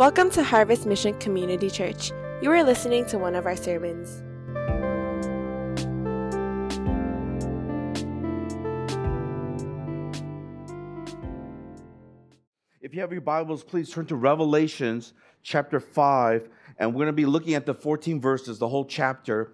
Welcome to Harvest Mission Community Church. You are listening to one of our sermons. If you have your Bibles, please turn to Revelations chapter 5, and we're going to be looking at the 14 verses, the whole chapter.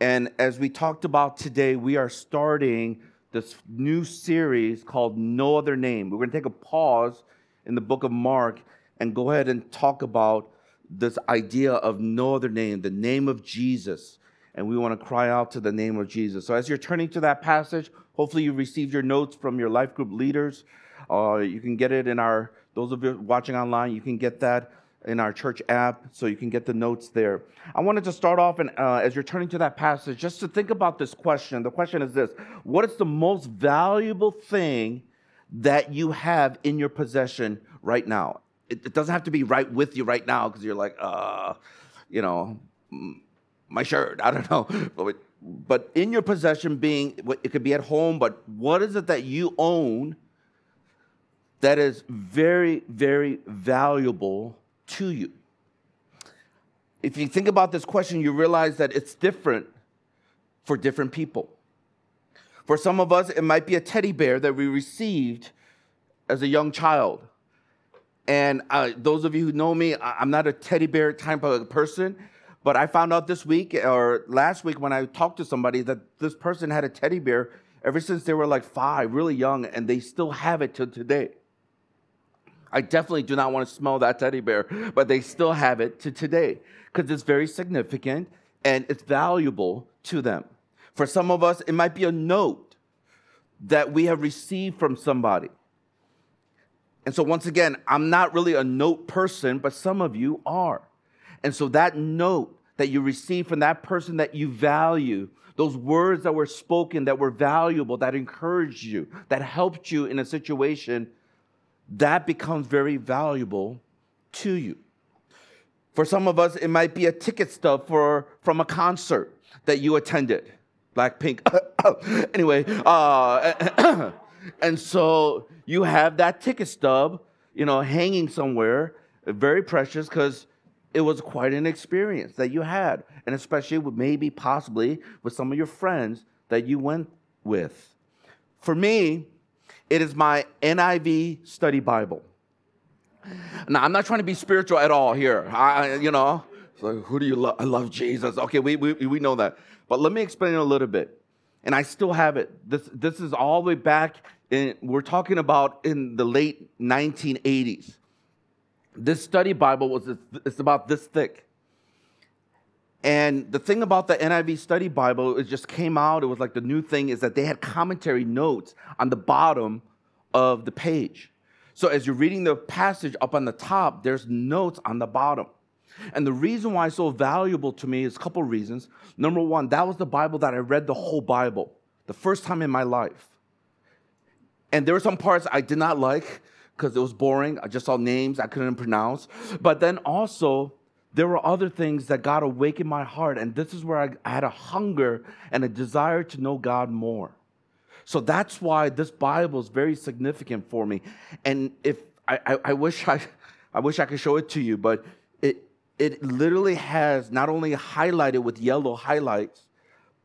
And as we talked about today, we are starting this new series called No Other Name. We're going to take a pause in the book of Mark and go ahead and talk about this idea of no other name, the name of Jesus. And we want to cry out to the name of Jesus. So as you're turning to that passage, hopefully you received your notes from your life group leaders. Uh, you can get it in our, those of you watching online, you can get that in our church app, so you can get the notes there. I wanted to start off, and uh, as you're turning to that passage, just to think about this question. The question is this What is the most valuable thing that you have in your possession right now? It, it doesn't have to be right with you right now because you're like, uh, you know, my shirt. I don't know. But, but in your possession, being it could be at home, but what is it that you own that is very, very valuable to you? If you think about this question, you realize that it's different for different people. For some of us, it might be a teddy bear that we received as a young child. And uh, those of you who know me, I'm not a teddy bear type of person, but I found out this week or last week when I talked to somebody that this person had a teddy bear ever since they were like five, really young, and they still have it till today. I definitely do not want to smell that teddy bear, but they still have it to today because it's very significant and it's valuable to them. For some of us, it might be a note that we have received from somebody. And so, once again, I'm not really a note person, but some of you are. And so, that note that you receive from that person that you value, those words that were spoken that were valuable, that encouraged you, that helped you in a situation, that becomes very valuable to you. For some of us, it might be a ticket stub for, from a concert that you attended. Blackpink. anyway, uh, and so you have that ticket stub, you know, hanging somewhere, very precious because it was quite an experience that you had, and especially with maybe possibly with some of your friends that you went with. For me, it is my NIV study Bible. Now, I'm not trying to be spiritual at all here. I, you know, so who do you love? I love Jesus. Okay, we, we, we know that. But let me explain a little bit. And I still have it. This, this is all the way back in, we're talking about in the late 1980s. This study Bible was it's about this thick. And the thing about the NIV study Bible, it just came out, it was like the new thing, is that they had commentary notes on the bottom of the page. So as you're reading the passage up on the top, there's notes on the bottom. And the reason why it's so valuable to me is a couple reasons. Number one, that was the Bible that I read the whole Bible, the first time in my life. And there were some parts I did not like because it was boring. I just saw names I couldn't pronounce. But then also, there were other things that God awakened my heart. And this is where I, I had a hunger and a desire to know God more. So that's why this Bible is very significant for me. And if I, I, I wish I, I wish I could show it to you, but it, it literally has not only highlighted with yellow highlights,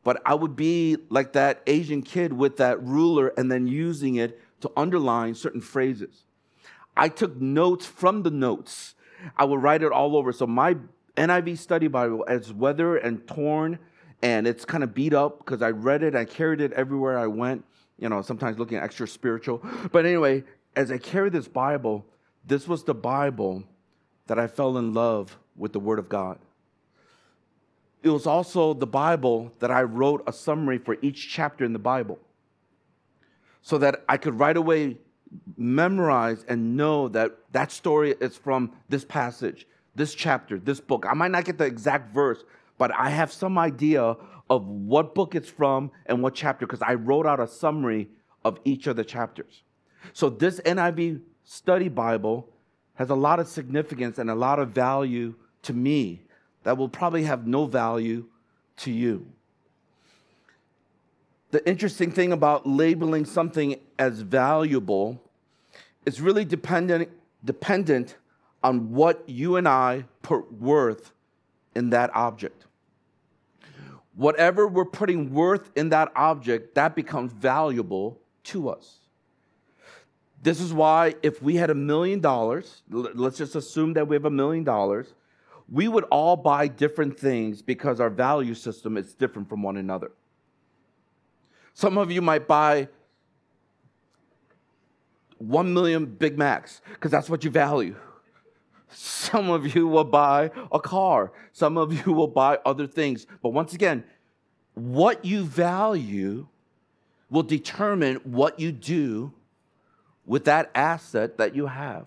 but I would be like that Asian kid with that ruler and then using it to underline certain phrases. I took notes from the notes. I would write it all over. So my NIV study Bible is weathered and torn and it's kind of beat up because I read it, I carried it everywhere I went, you know, sometimes looking extra spiritual. But anyway, as I carried this Bible, this was the Bible that I fell in love with the Word of God. It was also the Bible that I wrote a summary for each chapter in the Bible so that I could right away memorize and know that that story is from this passage, this chapter, this book. I might not get the exact verse, but I have some idea of what book it's from and what chapter because I wrote out a summary of each of the chapters. So this NIV study Bible has a lot of significance and a lot of value to me that will probably have no value to you. The interesting thing about labeling something as valuable is really dependent, dependent on what you and I put worth in that object. Whatever we're putting worth in that object, that becomes valuable to us. This is why, if we had a million dollars, let's just assume that we have a million dollars, we would all buy different things because our value system is different from one another. Some of you might buy 1 million Big Macs because that's what you value. Some of you will buy a car. Some of you will buy other things. But once again, what you value will determine what you do with that asset that you have.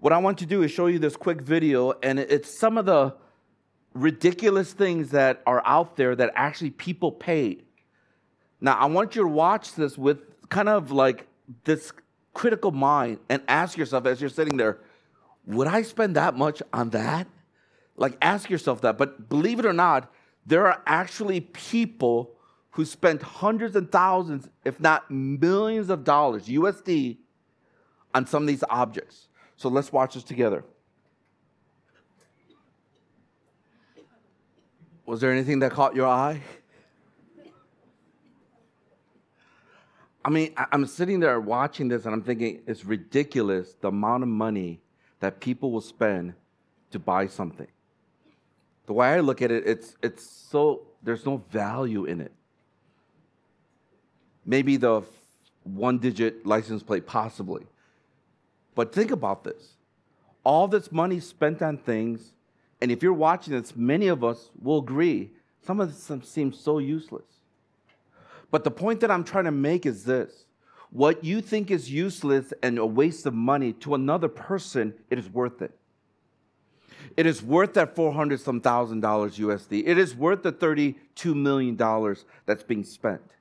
What I want to do is show you this quick video, and it's some of the ridiculous things that are out there that actually people paid. Now, I want you to watch this with kind of like this critical mind and ask yourself as you're sitting there, would I spend that much on that? Like, ask yourself that. But believe it or not, there are actually people who spent hundreds and thousands, if not millions of dollars, USD, on some of these objects. So let's watch this together. Was there anything that caught your eye? I mean, I'm sitting there watching this and I'm thinking it's ridiculous the amount of money that people will spend to buy something. The way I look at it, it's, it's so, there's no value in it. Maybe the one digit license plate, possibly. But think about this all this money spent on things, and if you're watching this, many of us will agree, some of this seems so useless. But the point that I'm trying to make is this what you think is useless and a waste of money to another person, it is worth it. It is worth that 400 some thousand dollars USD. It is worth the 32 million dollars that's being spent.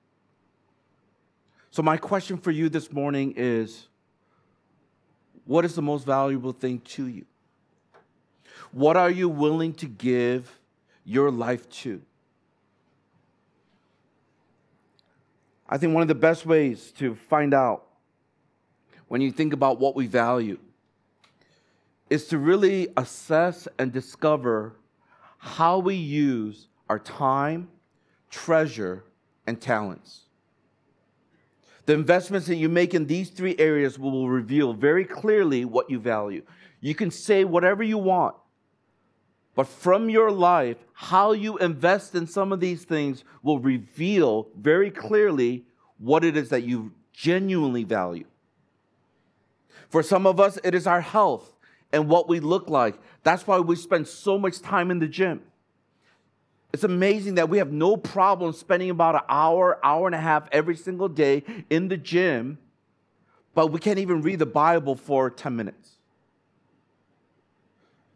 So my question for you this morning is what is the most valuable thing to you? What are you willing to give your life to? I think one of the best ways to find out when you think about what we value is to really assess and discover how we use our time, treasure, and talents. The investments that you make in these three areas will reveal very clearly what you value. You can say whatever you want, but from your life, how you invest in some of these things will reveal very clearly what it is that you genuinely value. For some of us, it is our health and what we look like. That's why we spend so much time in the gym. It's amazing that we have no problem spending about an hour, hour and a half every single day in the gym, but we can't even read the Bible for 10 minutes.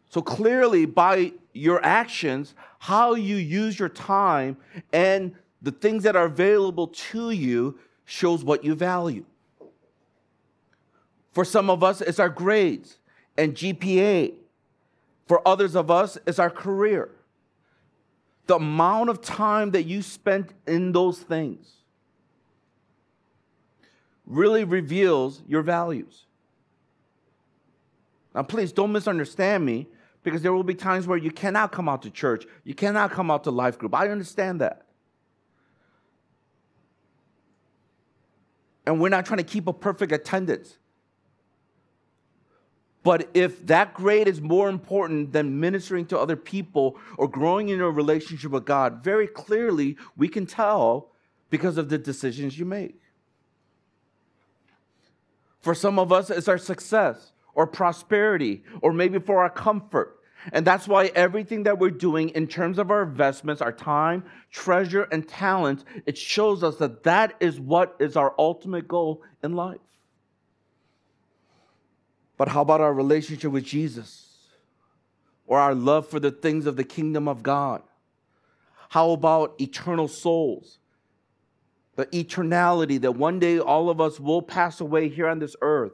So clearly, by your actions, how you use your time and the things that are available to you shows what you value. For some of us, it's our grades and GPA. For others of us, it's our career. The amount of time that you spent in those things really reveals your values. Now, please don't misunderstand me because there will be times where you cannot come out to church, you cannot come out to life group. I understand that. And we're not trying to keep a perfect attendance. But if that grade is more important than ministering to other people or growing in a relationship with God, very clearly we can tell because of the decisions you make. For some of us, it's our success or prosperity, or maybe for our comfort. And that's why everything that we're doing in terms of our investments, our time, treasure, and talent, it shows us that that is what is our ultimate goal in life. But how about our relationship with Jesus? Or our love for the things of the kingdom of God? How about eternal souls? The eternality that one day all of us will pass away here on this earth.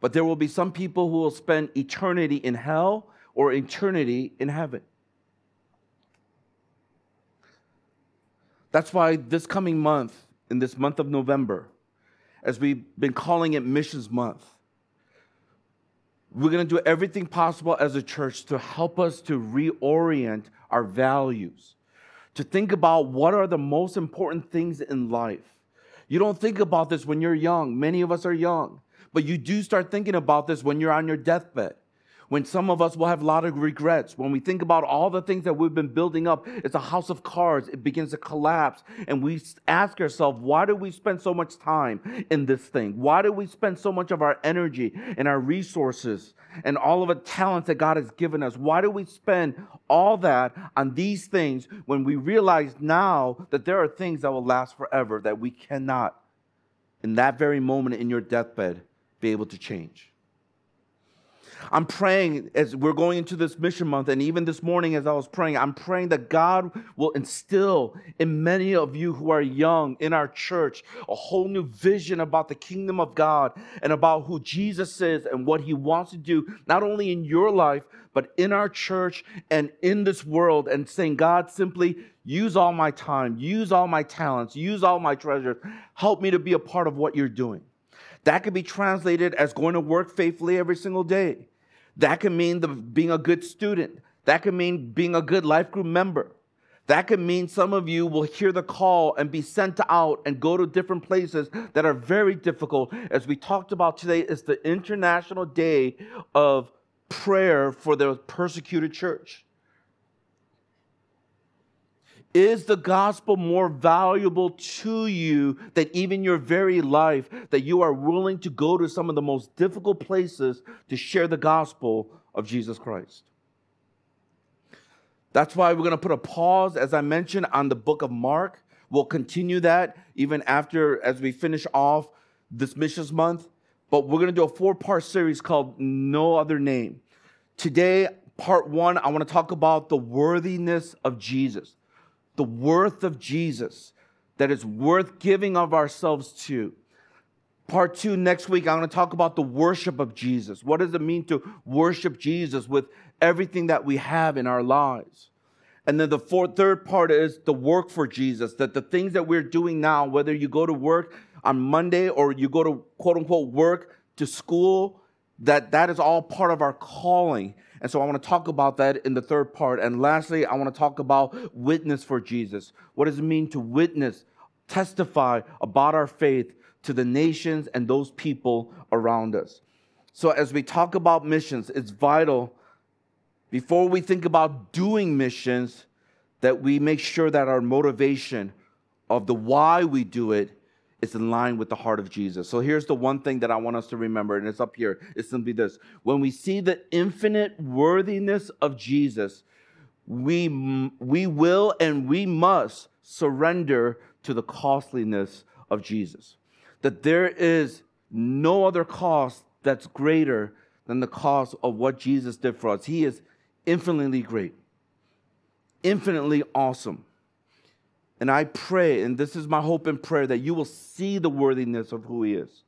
But there will be some people who will spend eternity in hell or eternity in heaven. That's why this coming month, in this month of November, as we've been calling it Missions Month, we're going to do everything possible as a church to help us to reorient our values, to think about what are the most important things in life. You don't think about this when you're young. Many of us are young, but you do start thinking about this when you're on your deathbed when some of us will have a lot of regrets. When we think about all the things that we've been building up, it's a house of cards. It begins to collapse. And we ask ourselves, why do we spend so much time in this thing? Why do we spend so much of our energy and our resources and all of the talents that God has given us? Why do we spend all that on these things when we realize now that there are things that will last forever that we cannot, in that very moment in your deathbed, be able to change? I'm praying as we're going into this mission month, and even this morning as I was praying, I'm praying that God will instill in many of you who are young in our church a whole new vision about the kingdom of God and about who Jesus is and what he wants to do, not only in your life, but in our church and in this world, and saying, God, simply use all my time, use all my talents, use all my treasures, help me to be a part of what you're doing. That could be translated as going to work faithfully every single day. That could mean the, being a good student. That could mean being a good life group member. That could mean some of you will hear the call and be sent out and go to different places that are very difficult. As we talked about today, is the International Day of Prayer for the Persecuted Church. Is the gospel more valuable to you than even your very life that you are willing to go to some of the most difficult places to share the gospel of Jesus Christ? That's why we're going to put a pause, as I mentioned, on the book of Mark. We'll continue that even after, as we finish off this missions month. But we're going to do a four part series called No Other Name. Today, part one, I want to talk about the worthiness of Jesus the worth of Jesus that is worth giving of ourselves to. Part two, next week, I'm going to talk about the worship of Jesus. What does it mean to worship Jesus with everything that we have in our lives? And then the fourth, third part is the work for Jesus, that the things that we're doing now, whether you go to work on Monday or you go to quote unquote work to school, that that is all part of our calling. And so I want to talk about that in the third part. And lastly, I want to talk about witness for Jesus. What does it mean to witness, testify about our faith to the nations and those people around us? So as we talk about missions, it's vital before we think about doing missions that we make sure that our motivation of the why we do it it's in line with the heart of Jesus. So here's the one thing that I want us to remember, and it's up here. It's simply this when we see the infinite worthiness of Jesus, we, we will and we must surrender to the costliness of Jesus. That there is no other cost that's greater than the cost of what Jesus did for us. He is infinitely great, infinitely awesome. And I pray, and this is my hope and prayer, that you will see the worthiness of who He is.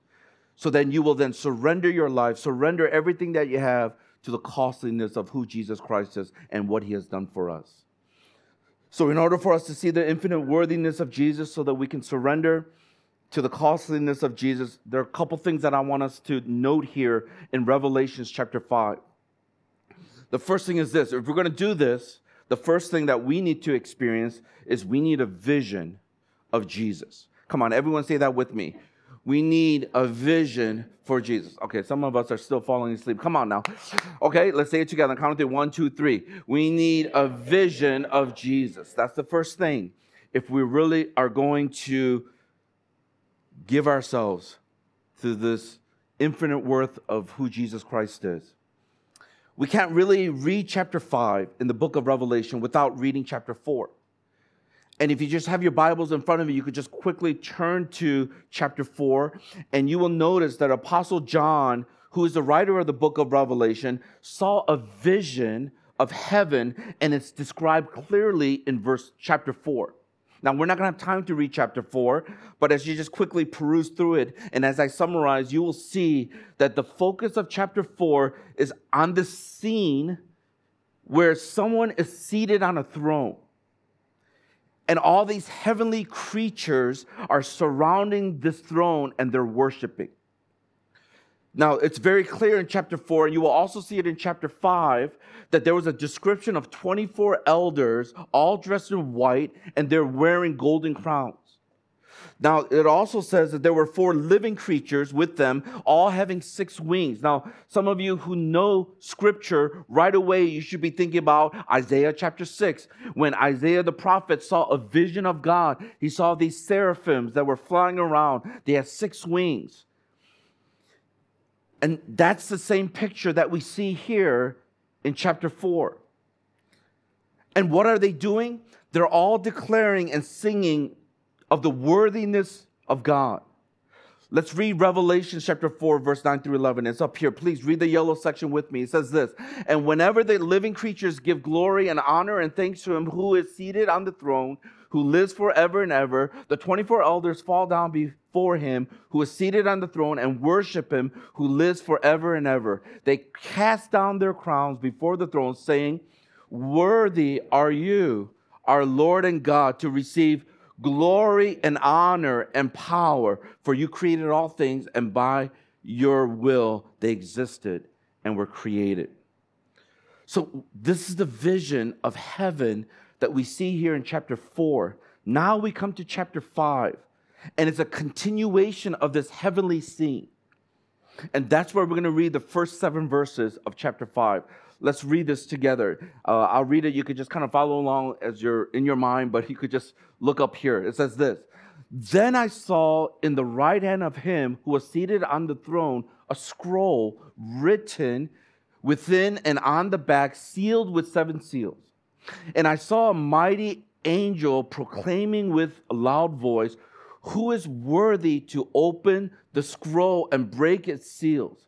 So then you will then surrender your life, surrender everything that you have to the costliness of who Jesus Christ is and what He has done for us. So, in order for us to see the infinite worthiness of Jesus, so that we can surrender to the costliness of Jesus, there are a couple things that I want us to note here in Revelations chapter 5. The first thing is this if we're going to do this, the first thing that we need to experience is we need a vision of Jesus. Come on, everyone say that with me. We need a vision for Jesus. Okay, some of us are still falling asleep. Come on now. Okay, let's say it together. Count it one, two, three. We need a vision of Jesus. That's the first thing. If we really are going to give ourselves to this infinite worth of who Jesus Christ is we can't really read chapter 5 in the book of Revelation without reading chapter 4. And if you just have your Bibles in front of you, you could just quickly turn to chapter 4, and you will notice that Apostle John, who is the writer of the book of Revelation, saw a vision of heaven, and it's described clearly in verse chapter 4. Now, we're not going to have time to read chapter 4, but as you just quickly peruse through it, and as I summarize, you will see that the focus of chapter 4 is on the scene where someone is seated on a throne. And all these heavenly creatures are surrounding this throne and they're worshiping. Now, it's very clear in chapter 4, and you will also see it in chapter 5, that there was a description of 24 elders, all dressed in white, and they're wearing golden crowns. Now, it also says that there were four living creatures with them, all having six wings. Now, some of you who know scripture, right away, you should be thinking about Isaiah chapter 6. When Isaiah the prophet saw a vision of God, he saw these seraphims that were flying around. They had six wings. And that's the same picture that we see here in chapter 4. And what are they doing? They're all declaring and singing of the worthiness of God. Let's read Revelation chapter 4, verse 9 through 11. It's up here. Please read the yellow section with me. It says this And whenever the living creatures give glory and honor and thanks to him who is seated on the throne, who lives forever and ever, the 24 elders fall down before him who is seated on the throne and worship him who lives forever and ever. They cast down their crowns before the throne, saying, Worthy are you, our Lord and God, to receive glory and honor and power, for you created all things, and by your will they existed and were created. So, this is the vision of heaven that we see here in chapter 4. Now we come to chapter 5, and it's a continuation of this heavenly scene. And that's where we're going to read the first seven verses of chapter 5. Let's read this together. Uh, I'll read it. You could just kind of follow along as you're in your mind, but you could just look up here. It says this Then I saw in the right hand of him who was seated on the throne a scroll written within and on the back, sealed with seven seals. And I saw a mighty angel proclaiming with a loud voice, Who is worthy to open the scroll and break its seals?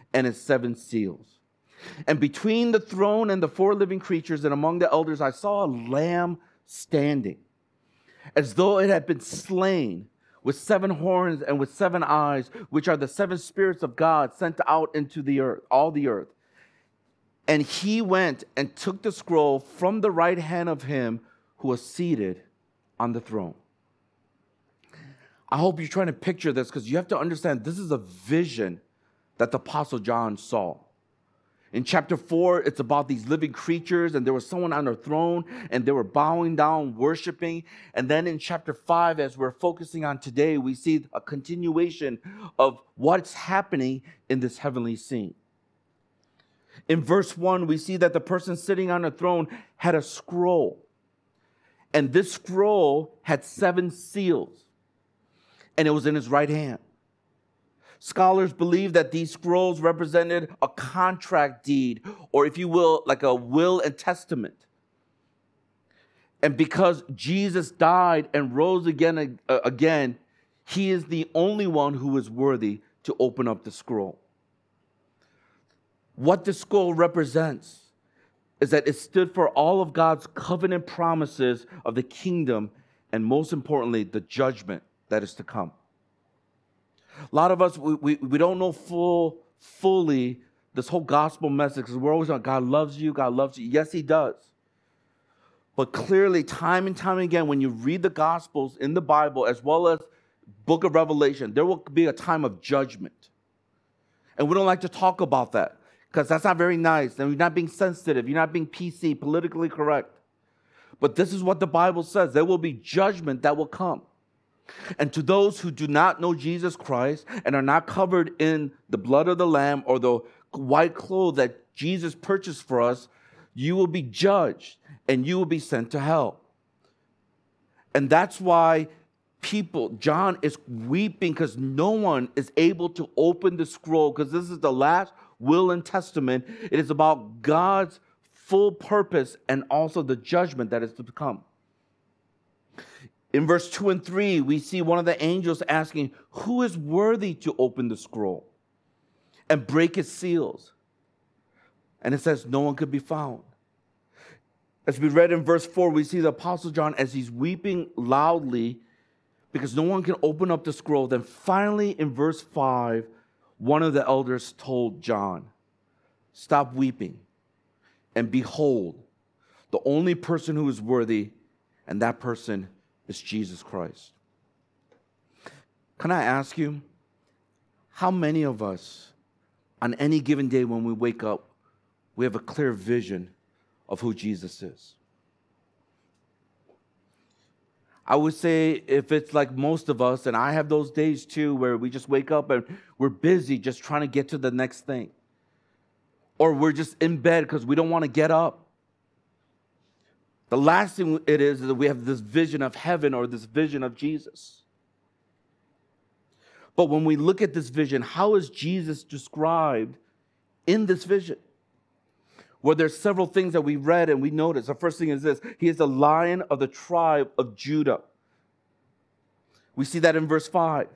and his seven seals. And between the throne and the four living creatures and among the elders, I saw a lamb standing, as though it had been slain, with seven horns and with seven eyes, which are the seven spirits of God sent out into the earth, all the earth. And he went and took the scroll from the right hand of him who was seated on the throne. I hope you're trying to picture this because you have to understand this is a vision that the Apostle John saw. In chapter 4, it's about these living creatures, and there was someone on a throne, and they were bowing down, worshiping. And then in chapter 5, as we're focusing on today, we see a continuation of what's happening in this heavenly scene. In verse 1, we see that the person sitting on a throne had a scroll. And this scroll had seven seals, and it was in his right hand. Scholars believe that these scrolls represented a contract deed, or if you will, like a will and testament. And because Jesus died and rose again, uh, again, he is the only one who is worthy to open up the scroll. What the scroll represents is that it stood for all of God's covenant promises of the kingdom and, most importantly, the judgment that is to come. A lot of us, we, we, we don't know full, fully this whole gospel message because we're always on God loves you, God loves you. Yes, He does. But clearly, time and time again, when you read the gospels in the Bible as well as book of Revelation, there will be a time of judgment. And we don't like to talk about that because that's not very nice. And you're not being sensitive, you're not being PC, politically correct. But this is what the Bible says there will be judgment that will come. And to those who do not know Jesus Christ and are not covered in the blood of the Lamb or the white clothes that Jesus purchased for us, you will be judged and you will be sent to hell. And that's why people, John is weeping because no one is able to open the scroll because this is the last will and testament. It is about God's full purpose and also the judgment that is to come. In verse 2 and 3, we see one of the angels asking, Who is worthy to open the scroll? and break its seals. And it says, No one could be found. As we read in verse 4, we see the Apostle John as he's weeping loudly because no one can open up the scroll. Then finally, in verse 5, one of the elders told John, Stop weeping, and behold, the only person who is worthy, and that person is Jesus Christ. Can I ask you, how many of us, on any given day when we wake up, we have a clear vision of who Jesus is? I would say if it's like most of us, and I have those days too, where we just wake up and we're busy just trying to get to the next thing. Or we're just in bed because we don't want to get up. The last thing it is is that we have this vision of heaven or this vision of Jesus. But when we look at this vision, how is Jesus described in this vision? Well, there's several things that we read and we notice. The first thing is this He is the lion of the tribe of Judah. We see that in verse 5.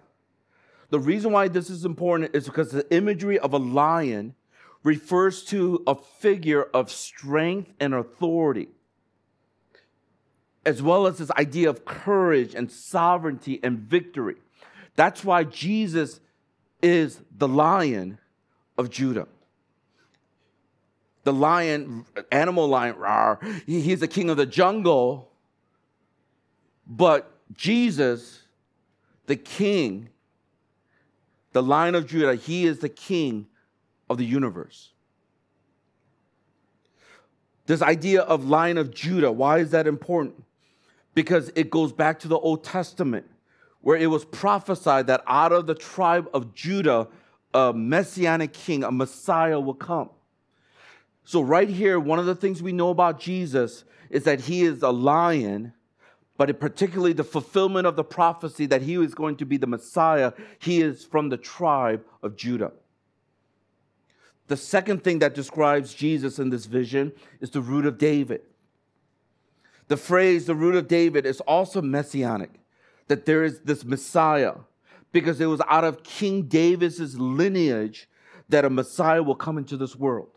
The reason why this is important is because the imagery of a lion refers to a figure of strength and authority, as well as this idea of courage and sovereignty and victory. That's why Jesus is the lion of Judah the lion, animal lion, rawr, he's the king of the jungle. But Jesus, the king, the lion of Judah, he is the king of the universe. This idea of lion of Judah, why is that important? Because it goes back to the Old Testament, where it was prophesied that out of the tribe of Judah, a messianic king, a Messiah will come. So, right here, one of the things we know about Jesus is that he is a lion, but particularly the fulfillment of the prophecy that he is going to be the Messiah, he is from the tribe of Judah. The second thing that describes Jesus in this vision is the root of David. The phrase, the root of David, is also messianic, that there is this Messiah, because it was out of King David's lineage that a Messiah will come into this world.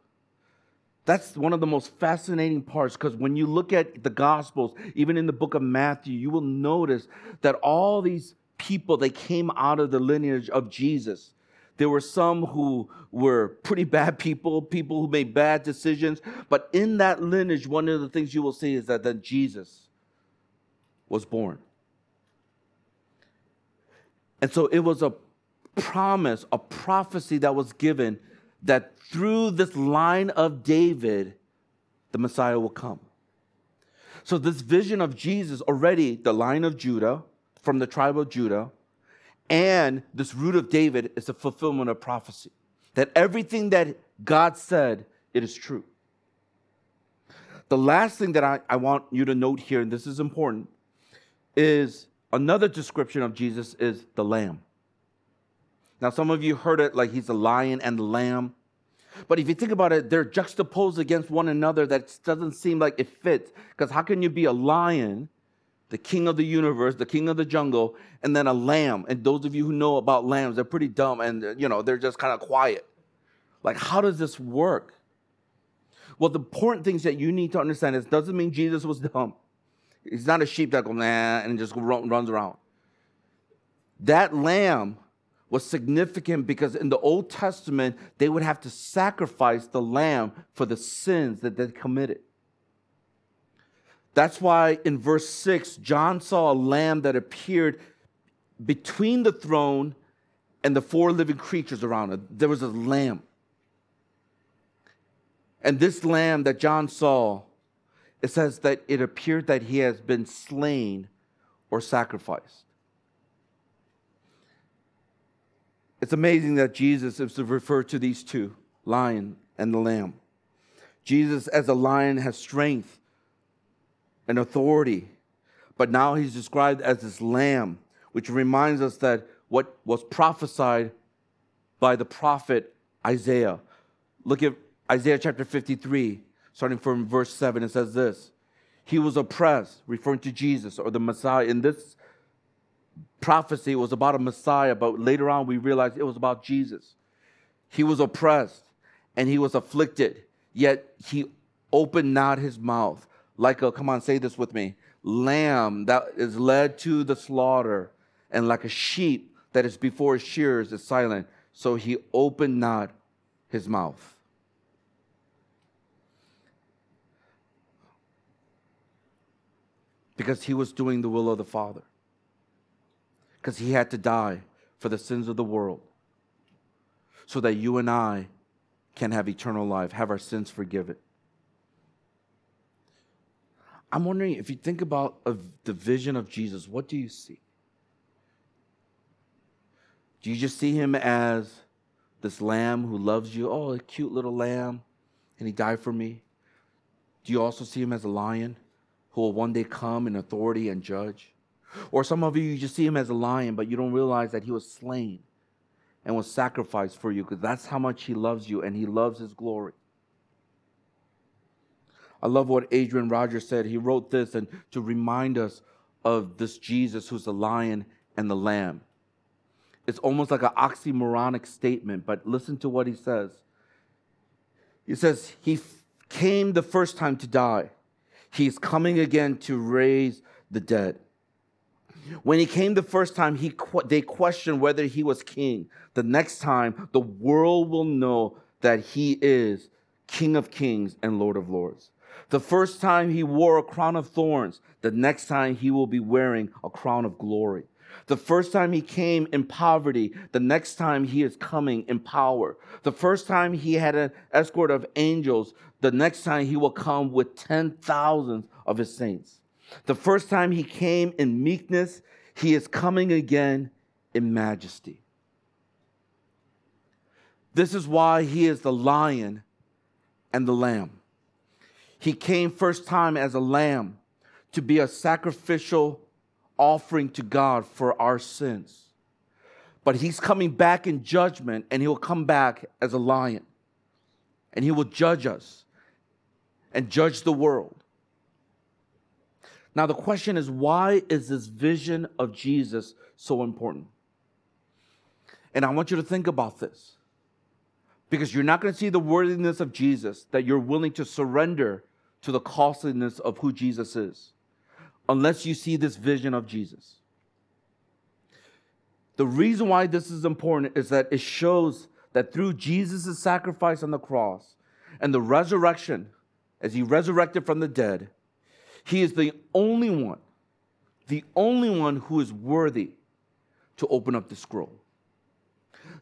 That's one of the most fascinating parts because when you look at the Gospels, even in the book of Matthew, you will notice that all these people, they came out of the lineage of Jesus. There were some who were pretty bad people, people who made bad decisions. But in that lineage, one of the things you will see is that then Jesus was born. And so it was a promise, a prophecy that was given that through this line of David, the Messiah will come. So, this vision of Jesus, already the line of Judah, from the tribe of Judah, and this root of David is a fulfillment of prophecy. That everything that God said, it is true. The last thing that I, I want you to note here, and this is important, is another description of Jesus is the lamb. Now, some of you heard it like he's a lion and the lamb. But if you think about it, they're juxtaposed against one another. That doesn't seem like it fits. Because how can you be a lion, the king of the universe, the king of the jungle, and then a lamb? And those of you who know about lambs, they're pretty dumb and, uh, you know, they're just kind of quiet. Like, how does this work? Well, the important things that you need to understand is doesn't mean Jesus was dumb. He's not a sheep that goes, nah, and just runs around. That lamb was significant because in the Old Testament, they would have to sacrifice the lamb for the sins that they committed. That's why in verse 6, John saw a lamb that appeared between the throne and the four living creatures around it. There was a lamb. And this lamb that John saw, it says that it appeared that he has been slain or sacrificed. It's amazing that Jesus is to refer to these two, lion and the lamb. Jesus, as a lion, has strength and authority, but now he's described as this lamb, which reminds us that what was prophesied by the prophet Isaiah. Look at Isaiah chapter 53, starting from verse 7. It says this He was oppressed, referring to Jesus or the Messiah. In this prophecy it was about a Messiah, but later on we realized it was about Jesus. he was oppressed and he was afflicted, yet he opened not his mouth. Like a, come on, say this with me, lamb that is led to the slaughter, and like a sheep that is before his shears is silent, so he opened not his mouth. Because he was doing the will of the Father. Because he had to die for the sins of the world so that you and I can have eternal life, have our sins forgiven. I'm wondering if you think about the vision of Jesus, what do you see? Do you just see him as this lamb who loves you? Oh, a cute little lamb, and he died for me. Do you also see him as a lion who will one day come in authority and judge? Or some of you, you just see him as a lion, but you don't realize that he was slain and was sacrificed for you because that's how much he loves you and he loves his glory. I love what Adrian Rogers said. He wrote this and to remind us of this Jesus who's the lion and the lamb. It's almost like an oxymoronic statement, but listen to what he says. He says, He came the first time to die, He's coming again to raise the dead. When he came the first time, he, they questioned whether he was king. The next time, the world will know that he is King of kings and Lord of lords. The first time he wore a crown of thorns, the next time he will be wearing a crown of glory. The first time he came in poverty, the next time he is coming in power. The first time he had an escort of angels, the next time he will come with ten thousands of his saints. The first time he came in meekness, he is coming again in majesty. This is why he is the lion and the lamb. He came first time as a lamb to be a sacrificial offering to God for our sins. But he's coming back in judgment and he will come back as a lion. And he will judge us and judge the world. Now, the question is why is this vision of Jesus so important? And I want you to think about this because you're not going to see the worthiness of Jesus that you're willing to surrender to the costliness of who Jesus is unless you see this vision of Jesus. The reason why this is important is that it shows that through Jesus' sacrifice on the cross and the resurrection, as he resurrected from the dead, he is the only one, the only one who is worthy to open up the scroll.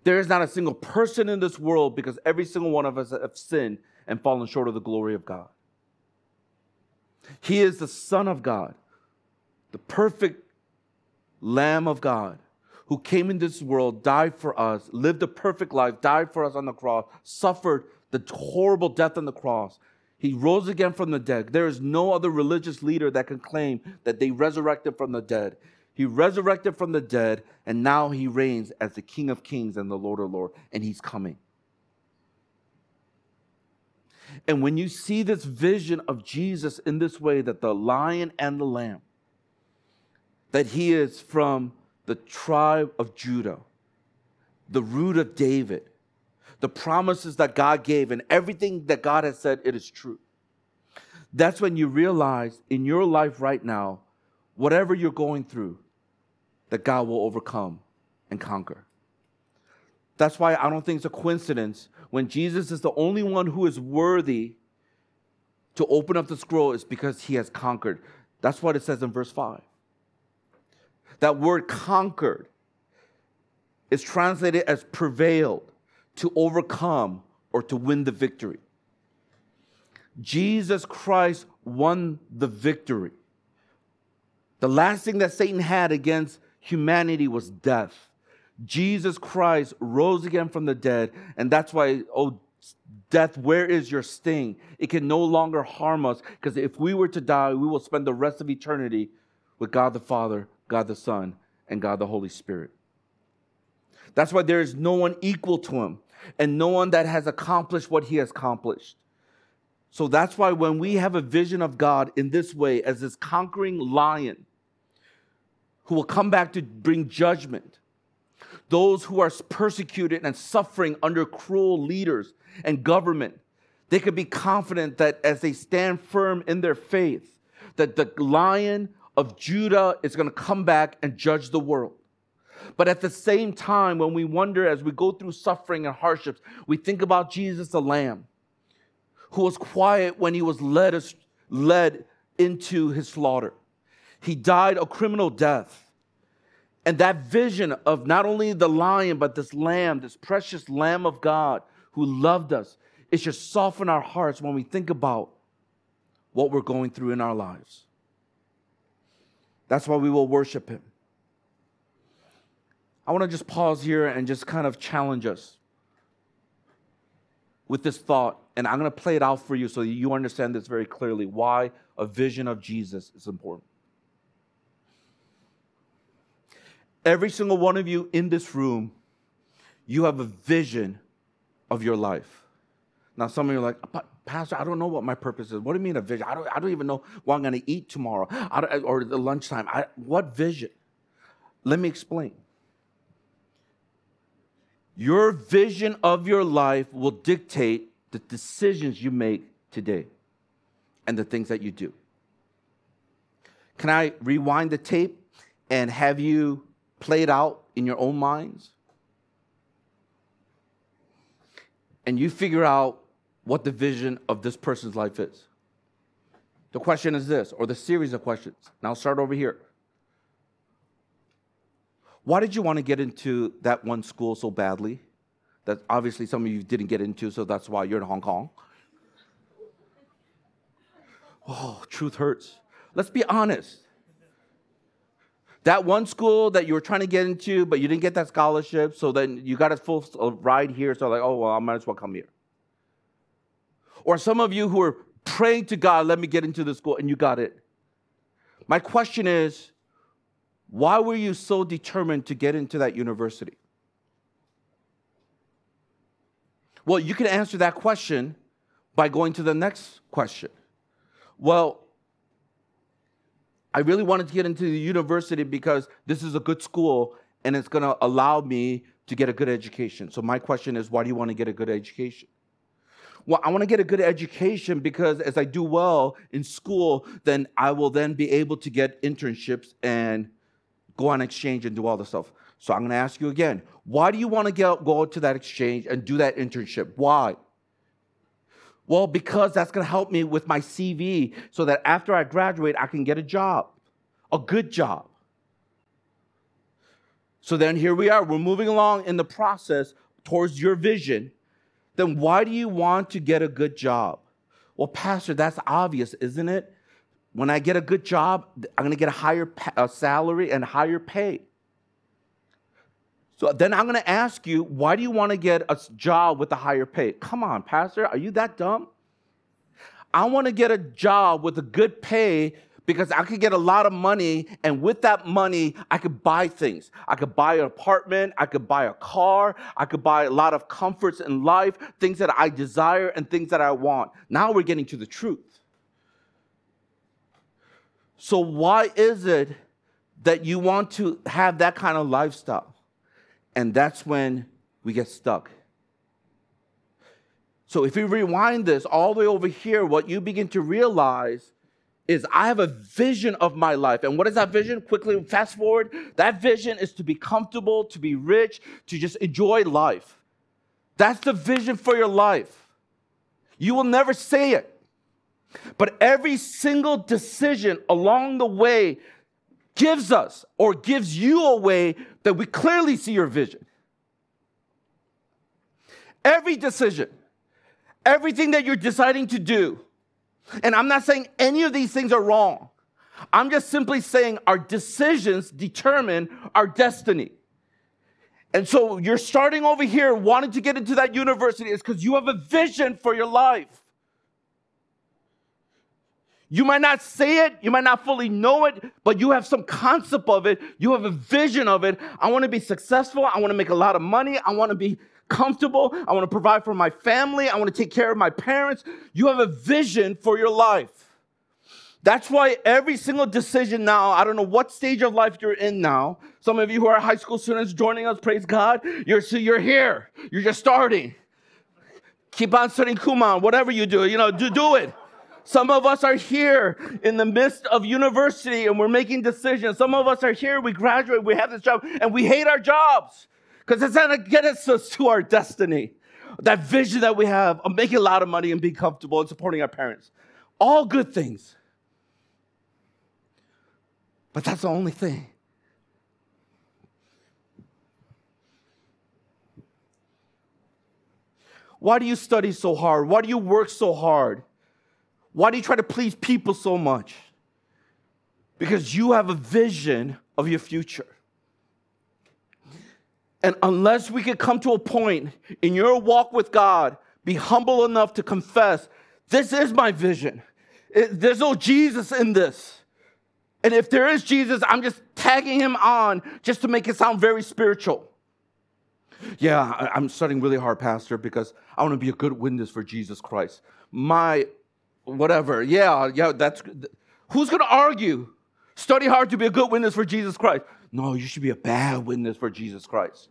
There is not a single person in this world because every single one of us have sinned and fallen short of the glory of God. He is the Son of God, the perfect Lamb of God who came in this world, died for us, lived a perfect life, died for us on the cross, suffered the horrible death on the cross, he rose again from the dead. There is no other religious leader that can claim that they resurrected from the dead. He resurrected from the dead, and now he reigns as the King of Kings and the Lord of Lords, and he's coming. And when you see this vision of Jesus in this way, that the lion and the lamb, that he is from the tribe of Judah, the root of David, the promises that God gave and everything that God has said, it is true. That's when you realize in your life right now, whatever you're going through, that God will overcome and conquer. That's why I don't think it's a coincidence when Jesus is the only one who is worthy to open up the scroll, is because he has conquered. That's what it says in verse 5. That word conquered is translated as prevailed to overcome or to win the victory. Jesus Christ won the victory. The last thing that Satan had against humanity was death. Jesus Christ rose again from the dead, and that's why, oh, death, where is your sting? It can no longer harm us, because if we were to die, we will spend the rest of eternity with God the Father, God the Son, and God the Holy Spirit. That's why there is no one equal to him and no one that has accomplished what he has accomplished. So that's why when we have a vision of God in this way, as this conquering lion who will come back to bring judgment, those who are persecuted and suffering under cruel leaders and government, they could be confident that as they stand firm in their faith, that the lion of Judah is going to come back and judge the world. But at the same time, when we wonder as we go through suffering and hardships, we think about Jesus the Lamb, who was quiet when he was led, led into his slaughter. He died a criminal death. And that vision of not only the lion, but this lamb, this precious lamb of God who loved us, it should soften our hearts when we think about what we're going through in our lives. That's why we will worship him. I want to just pause here and just kind of challenge us with this thought. And I'm going to play it out for you so you understand this very clearly why a vision of Jesus is important. Every single one of you in this room, you have a vision of your life. Now, some of you are like, Pastor, I don't know what my purpose is. What do you mean a vision? I don't, I don't even know what I'm going to eat tomorrow or the lunchtime. I, what vision? Let me explain. Your vision of your life will dictate the decisions you make today and the things that you do. Can I rewind the tape and have you play it out in your own minds? And you figure out what the vision of this person's life is. The question is this, or the series of questions. Now, start over here. Why did you want to get into that one school so badly? That obviously some of you didn't get into, so that's why you're in Hong Kong. Oh, truth hurts. Let's be honest. That one school that you were trying to get into, but you didn't get that scholarship, so then you got a full ride here, so like, oh, well, I might as well come here. Or some of you who are praying to God, let me get into the school, and you got it. My question is, why were you so determined to get into that university? Well, you can answer that question by going to the next question. Well, I really wanted to get into the university because this is a good school and it's going to allow me to get a good education. So, my question is why do you want to get a good education? Well, I want to get a good education because as I do well in school, then I will then be able to get internships and go on exchange and do all the stuff. So I'm going to ask you again why do you want to get, go to that exchange and do that internship? Why? Well, because that's going to help me with my CV so that after I graduate, I can get a job, a good job. So then here we are, we're moving along in the process towards your vision. Then why do you want to get a good job? Well, Pastor, that's obvious, isn't it? When I get a good job, I'm going to get a higher a salary and higher pay. So then I'm going to ask you, why do you want to get a job with a higher pay? Come on, Pastor, are you that dumb? I want to get a job with a good pay because I could get a lot of money, and with that money, I could buy things. I could buy an apartment, I could buy a car, I could buy a lot of comforts in life, things that I desire and things that I want. Now we're getting to the truth. So, why is it that you want to have that kind of lifestyle? And that's when we get stuck. So if you rewind this all the way over here, what you begin to realize is I have a vision of my life. And what is that vision? Quickly fast forward. That vision is to be comfortable, to be rich, to just enjoy life. That's the vision for your life. You will never say it. But every single decision along the way gives us or gives you a way that we clearly see your vision. Every decision, everything that you're deciding to do, and I'm not saying any of these things are wrong. I'm just simply saying our decisions determine our destiny. And so you're starting over here wanting to get into that university is because you have a vision for your life. You might not say it, you might not fully know it, but you have some concept of it. You have a vision of it. I want to be successful. I want to make a lot of money. I want to be comfortable. I want to provide for my family. I want to take care of my parents. You have a vision for your life. That's why every single decision now, I don't know what stage of life you're in now. Some of you who are high school students joining us, praise God. You're so you're here. You're just starting. Keep on studying Kumon, whatever you do, you know, do, do it. Some of us are here in the midst of university and we're making decisions. Some of us are here, we graduate, we have this job, and we hate our jobs because it's going to get us to our destiny. That vision that we have of making a lot of money and being comfortable and supporting our parents. All good things. But that's the only thing. Why do you study so hard? Why do you work so hard? Why do you try to please people so much? Because you have a vision of your future. And unless we can come to a point in your walk with God, be humble enough to confess, this is my vision. It, there's no Jesus in this. And if there is Jesus, I'm just tagging him on just to make it sound very spiritual. Yeah, I'm studying really hard, Pastor, because I want to be a good witness for Jesus Christ. My whatever. Yeah, yeah, that's who's going to argue? Study hard to be a good witness for Jesus Christ. No, you should be a bad witness for Jesus Christ.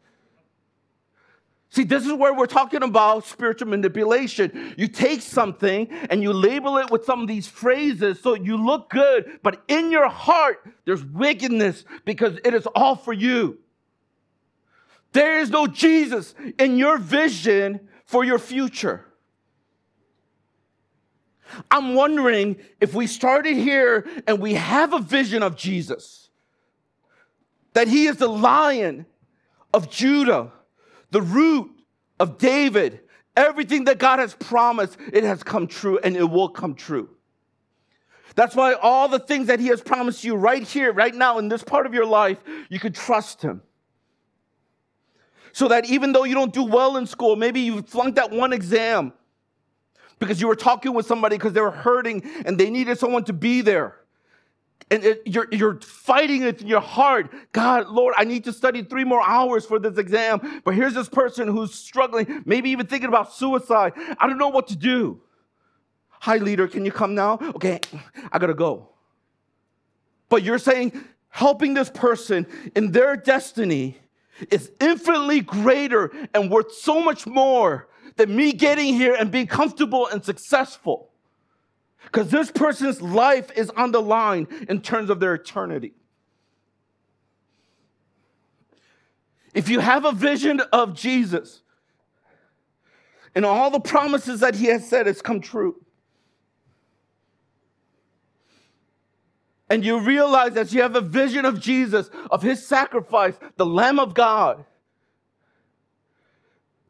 See, this is where we're talking about spiritual manipulation. You take something and you label it with some of these phrases so you look good, but in your heart, there's wickedness because it is all for you. There is no Jesus in your vision for your future. I'm wondering if we started here and we have a vision of Jesus, that he is the lion of Judah, the root of David. Everything that God has promised, it has come true and it will come true. That's why all the things that he has promised you right here, right now, in this part of your life, you can trust him. So that even though you don't do well in school, maybe you flunked that one exam, because you were talking with somebody because they were hurting and they needed someone to be there. And it, you're, you're fighting it in your heart. God, Lord, I need to study three more hours for this exam. But here's this person who's struggling, maybe even thinking about suicide. I don't know what to do. Hi, leader, can you come now? Okay, I gotta go. But you're saying helping this person in their destiny is infinitely greater and worth so much more than me getting here and being comfortable and successful. Because this person's life is on the line in terms of their eternity. If you have a vision of Jesus and all the promises that he has said has come true, and you realize that you have a vision of Jesus, of his sacrifice, the Lamb of God,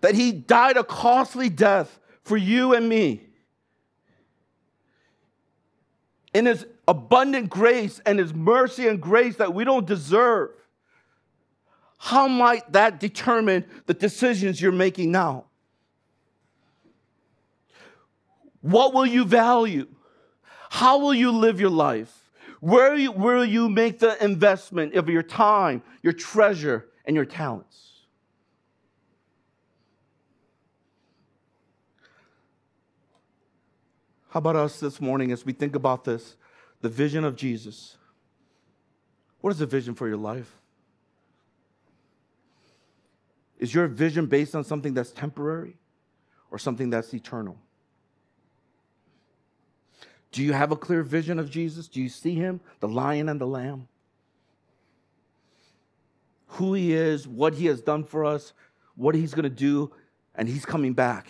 that he died a costly death for you and me. In his abundant grace and his mercy and grace that we don't deserve, how might that determine the decisions you're making now? What will you value? How will you live your life? Where will you make the investment of your time, your treasure, and your talents? How about us this morning as we think about this, the vision of Jesus? What is the vision for your life? Is your vision based on something that's temporary or something that's eternal? Do you have a clear vision of Jesus? Do you see him, the lion and the lamb? Who he is, what he has done for us, what he's going to do, and he's coming back.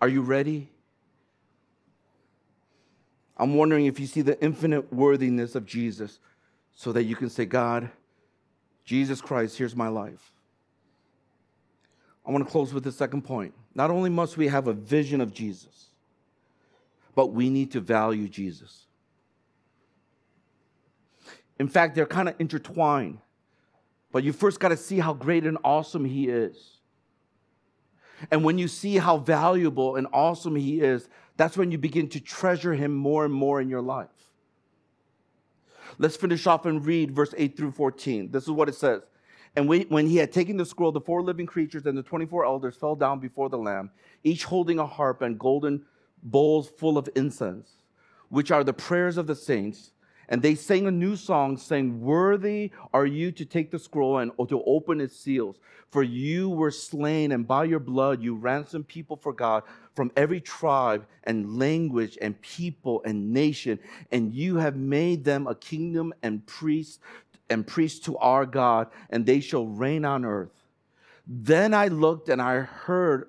Are you ready? I'm wondering if you see the infinite worthiness of Jesus so that you can say, God, Jesus Christ, here's my life. I want to close with the second point. Not only must we have a vision of Jesus, but we need to value Jesus. In fact, they're kind of intertwined. But you first got to see how great and awesome he is. And when you see how valuable and awesome he is, that's when you begin to treasure him more and more in your life. Let's finish off and read verse 8 through 14. This is what it says. And when he had taken the scroll, the four living creatures and the 24 elders fell down before the Lamb, each holding a harp and golden bowls full of incense which are the prayers of the saints. And they sang a new song, saying, Worthy are you to take the scroll and to open its seals. For you were slain, and by your blood you ransomed people for God from every tribe and language and people and nation. And you have made them a kingdom and priests and priests to our God, and they shall reign on earth. Then I looked and I heard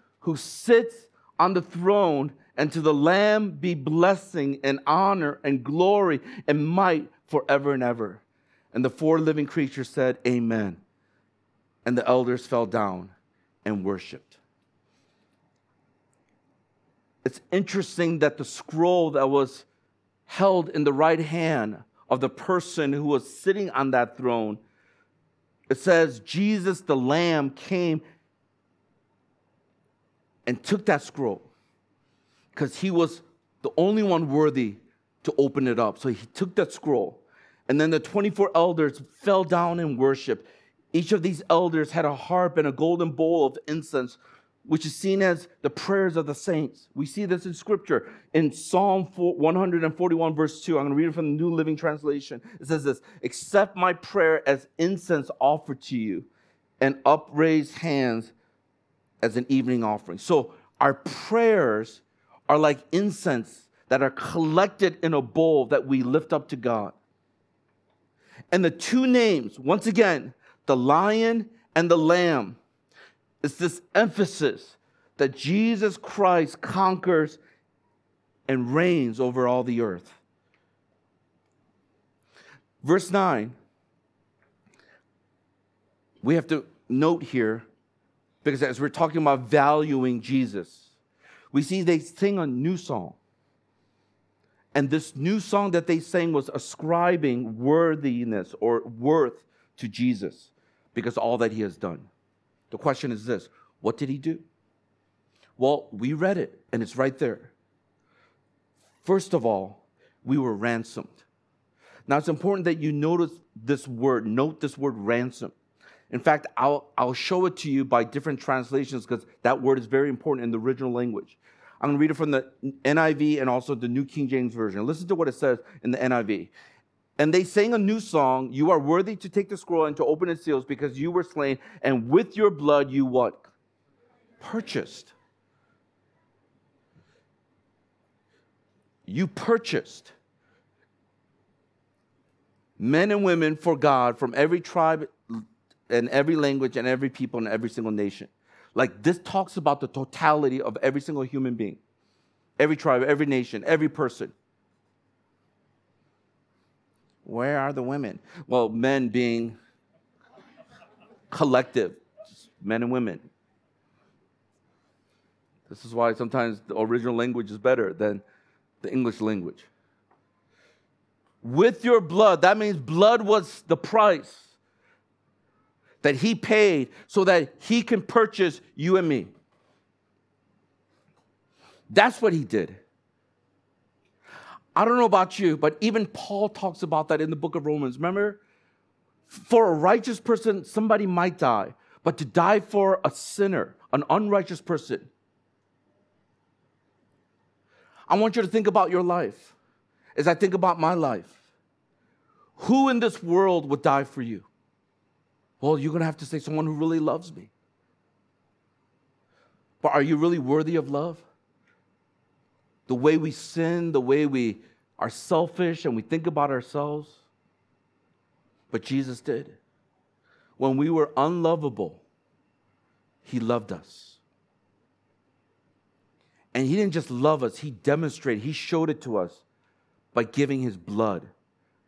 who sits on the throne and to the Lamb be blessing and honor and glory and might forever and ever. And the four living creatures said, Amen. And the elders fell down and worshiped. It's interesting that the scroll that was held in the right hand of the person who was sitting on that throne. It says, Jesus the Lamb came and took that scroll because he was the only one worthy to open it up. So he took that scroll. And then the 24 elders fell down in worship. Each of these elders had a harp and a golden bowl of incense which is seen as the prayers of the saints. We see this in scripture in Psalm 141, verse 2. I'm going to read it from the New Living Translation. It says this Accept my prayer as incense offered to you, and upraised hands as an evening offering. So our prayers are like incense that are collected in a bowl that we lift up to God. And the two names, once again, the lion and the lamb, it's this emphasis that Jesus Christ conquers and reigns over all the earth. Verse 9, we have to note here, because as we're talking about valuing Jesus, we see they sing a new song. And this new song that they sang was ascribing worthiness or worth to Jesus because all that he has done. The question is this what did he do? Well, we read it, and it's right there. First of all, we were ransomed. Now, it's important that you notice this word, note this word ransom. In fact, I'll, I'll show it to you by different translations because that word is very important in the original language. I'm going to read it from the NIV and also the New King James Version. Listen to what it says in the NIV. And they sang a new song. You are worthy to take the scroll and to open its seals because you were slain, and with your blood you what? Purchased. You purchased men and women for God from every tribe and every language and every people and every single nation. Like this talks about the totality of every single human being, every tribe, every nation, every person. Where are the women? Well, men being collective, men and women. This is why sometimes the original language is better than the English language. With your blood, that means blood was the price that he paid so that he can purchase you and me. That's what he did. I don't know about you, but even Paul talks about that in the book of Romans. Remember? For a righteous person, somebody might die, but to die for a sinner, an unrighteous person. I want you to think about your life as I think about my life. Who in this world would die for you? Well, you're going to have to say someone who really loves me. But are you really worthy of love? the way we sin, the way we are selfish and we think about ourselves. But Jesus did. When we were unlovable, He loved us. And He didn't just love us, He demonstrated, He showed it to us by giving His blood,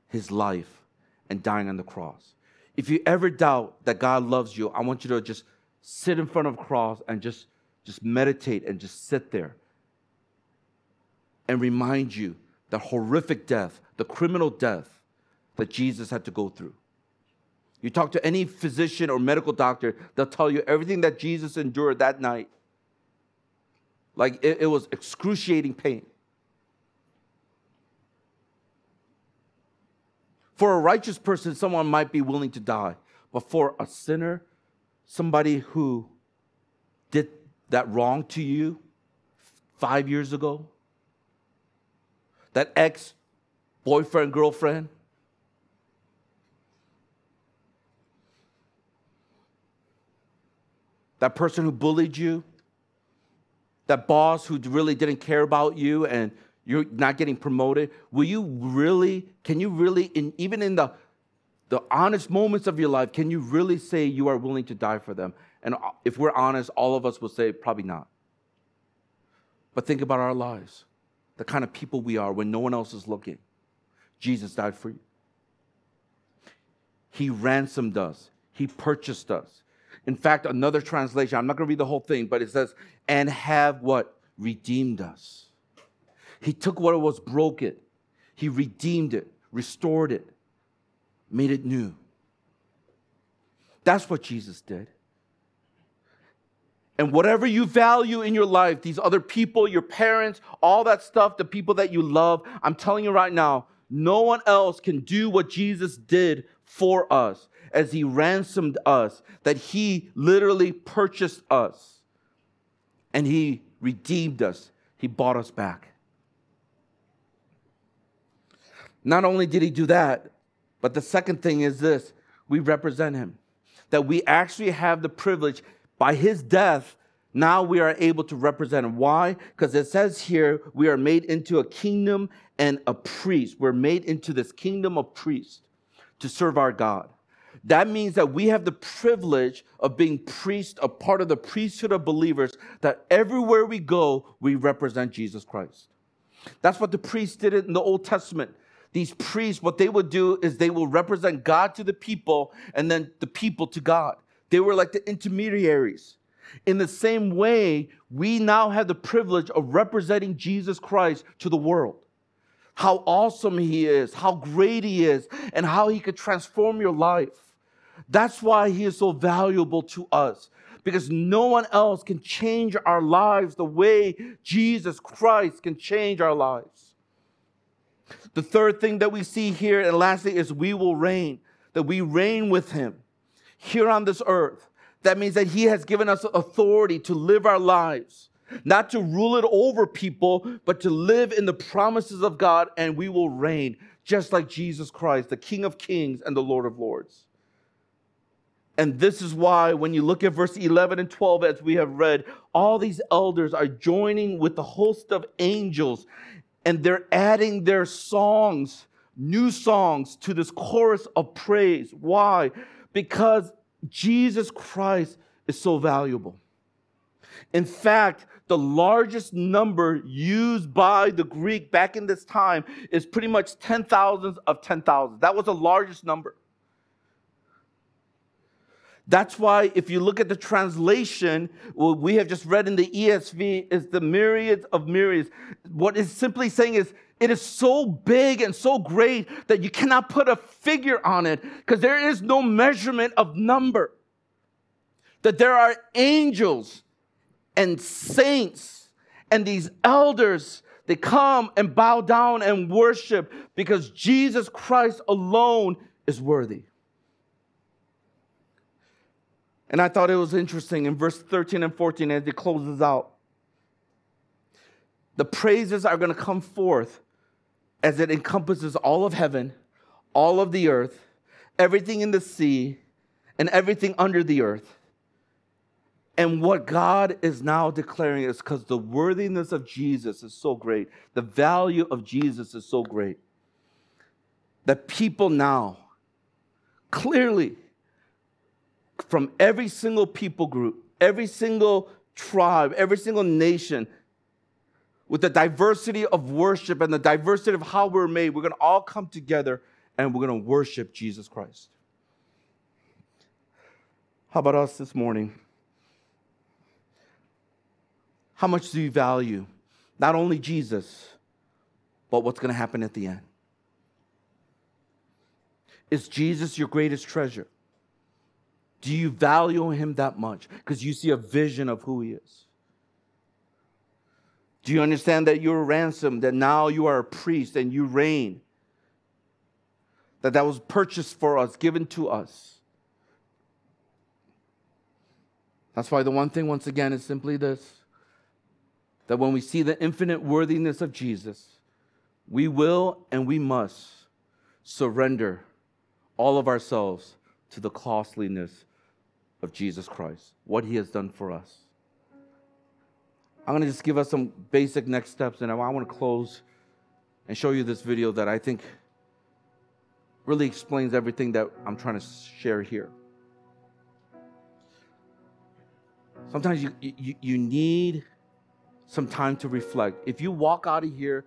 His life, and dying on the cross. If you ever doubt that God loves you, I want you to just sit in front of a cross and just, just meditate and just sit there and remind you the horrific death, the criminal death that Jesus had to go through. You talk to any physician or medical doctor, they'll tell you everything that Jesus endured that night. Like it, it was excruciating pain. For a righteous person, someone might be willing to die. But for a sinner, somebody who did that wrong to you five years ago, that ex boyfriend, girlfriend, that person who bullied you, that boss who really didn't care about you and you're not getting promoted, will you really, can you really, in, even in the, the honest moments of your life, can you really say you are willing to die for them? And if we're honest, all of us will say probably not. But think about our lives, the kind of people we are when no one else is looking. Jesus died for you. He ransomed us, He purchased us. In fact, another translation, I'm not going to read the whole thing, but it says, and have what? Redeemed us. He took what was broken, He redeemed it, restored it, made it new. That's what Jesus did. And whatever you value in your life, these other people, your parents, all that stuff, the people that you love, I'm telling you right now, no one else can do what Jesus did for us as he ransomed us, that he literally purchased us and he redeemed us, he bought us back. Not only did he do that, but the second thing is this we represent him. That we actually have the privilege by his death, now we are able to represent him. Why? Because it says here, we are made into a kingdom and a priest. We're made into this kingdom of priests to serve our God. That means that we have the privilege of being priests, a part of the priesthood of believers, that everywhere we go, we represent Jesus Christ. That's what the priests did in the Old Testament these priests, what they would do is they will represent God to the people and then the people to God. They were like the intermediaries. In the same way, we now have the privilege of representing Jesus Christ to the world. How awesome he is, how great he is, and how he could transform your life. That's why he is so valuable to us because no one else can change our lives the way Jesus Christ can change our lives. The third thing that we see here, and lastly, is we will reign, that we reign with him here on this earth. That means that he has given us authority to live our lives, not to rule it over people, but to live in the promises of God, and we will reign just like Jesus Christ, the King of Kings and the Lord of Lords. And this is why, when you look at verse 11 and 12, as we have read, all these elders are joining with the host of angels and they're adding their songs, new songs, to this chorus of praise. Why? Because Jesus Christ is so valuable. In fact, the largest number used by the Greek back in this time is pretty much 10,000s of 10,000. That was the largest number. That's why, if you look at the translation, what we have just read in the ESV is the myriads of myriads. What is simply saying is, it is so big and so great that you cannot put a figure on it because there is no measurement of number. That there are angels and saints and these elders, they come and bow down and worship because Jesus Christ alone is worthy. And I thought it was interesting in verse 13 and 14 as it closes out. The praises are going to come forth as it encompasses all of heaven, all of the earth, everything in the sea, and everything under the earth. And what God is now declaring is because the worthiness of Jesus is so great, the value of Jesus is so great, that people now clearly from every single people group, every single tribe, every single nation, with the diversity of worship and the diversity of how we're made, we're going to all come together and we're going to worship Jesus Christ. How about us this morning? How much do you value not only Jesus, but what's going to happen at the end. Is Jesus your greatest treasure? Do you value him that much? Because you see a vision of who he is. Do you understand that you're ransomed, that now you are a priest and you reign? That that was purchased for us, given to us. That's why the one thing, once again, is simply this that when we see the infinite worthiness of Jesus, we will and we must surrender all of ourselves to the costliness of Jesus Christ, what he has done for us. I'm going to just give us some basic next steps, and I want to close and show you this video that I think really explains everything that I'm trying to share here. Sometimes you, you, you need some time to reflect. If you walk out of here,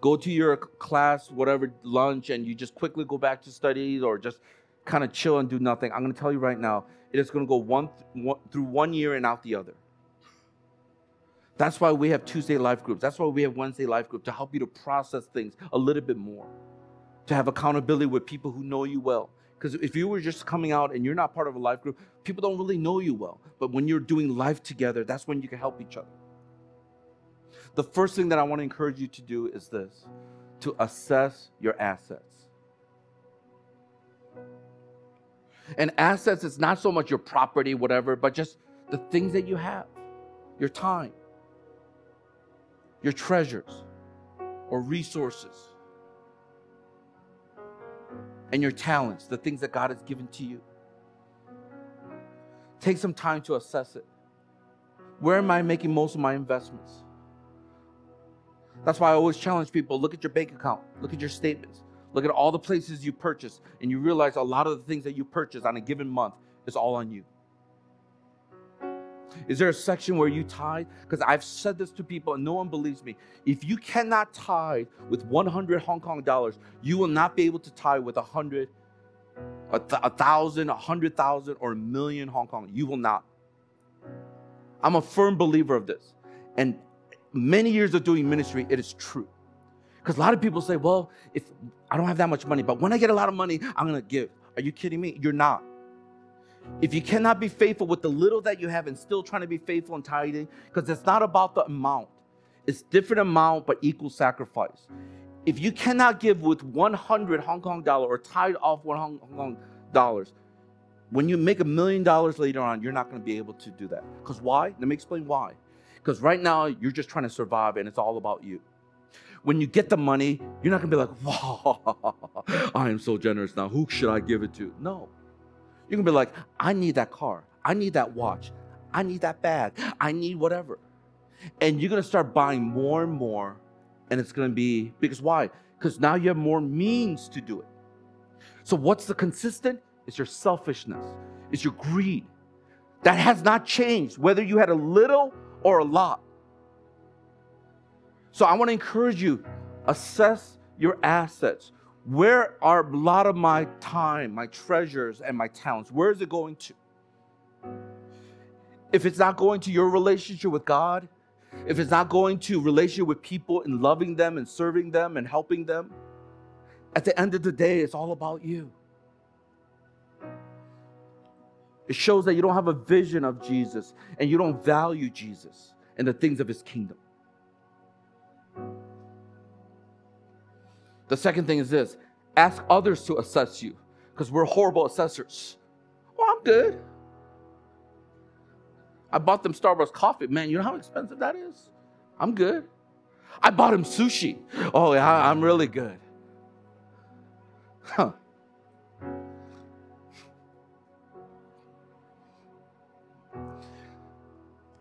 go to your class, whatever, lunch, and you just quickly go back to studies or just kind of chill and do nothing, I'm going to tell you right now, it is going to go one, one through one year and out the other. That's why we have Tuesday life groups. That's why we have Wednesday life group to help you to process things a little bit more, to have accountability with people who know you well. Because if you were just coming out and you're not part of a life group, people don't really know you well. But when you're doing life together, that's when you can help each other. The first thing that I want to encourage you to do is this to assess your assets. And assets is not so much your property, whatever, but just the things that you have your time, your treasures, or resources and your talents, the things that God has given to you. Take some time to assess it. Where am I making most of my investments? That's why I always challenge people look at your bank account, look at your statements, look at all the places you purchase, and you realize a lot of the things that you purchase on a given month is all on you. Is there a section where you tithe? Because I've said this to people and no one believes me. If you cannot tithe with 100 Hong Kong dollars, you will not be able to tithe with a hundred, a, th- a thousand, a hundred thousand, or a million Hong Kong. You will not. I'm a firm believer of this. And many years of doing ministry, it is true. Because a lot of people say, well, if I don't have that much money, but when I get a lot of money, I'm to give. Are you kidding me? You're not. If you cannot be faithful with the little that you have and still trying to be faithful in tithing, because it's not about the amount, it's different amount but equal sacrifice. If you cannot give with 100 Hong Kong dollar or tithe off 1 Hong Kong dollars, when you make a million dollars later on, you're not going to be able to do that. Because why? Let me explain why. Because right now you're just trying to survive and it's all about you. When you get the money, you're not going to be like, wow, I am so generous now. Who should I give it to? No. You're gonna be like, I need that car. I need that watch. I need that bag. I need whatever. And you're gonna start buying more and more. And it's gonna be because why? Because now you have more means to do it. So, what's the consistent? It's your selfishness, it's your greed. That has not changed, whether you had a little or a lot. So, I wanna encourage you assess your assets. Where are a lot of my time, my treasures, and my talents? Where is it going to? If it's not going to your relationship with God, if it's not going to relationship with people and loving them and serving them and helping them, at the end of the day, it's all about you. It shows that you don't have a vision of Jesus and you don't value Jesus and the things of his kingdom. The second thing is this ask others to assess you because we're horrible assessors. Well, I'm good. I bought them Starbucks coffee. Man, you know how expensive that is? I'm good. I bought him sushi. Oh, yeah, I'm really good. Huh.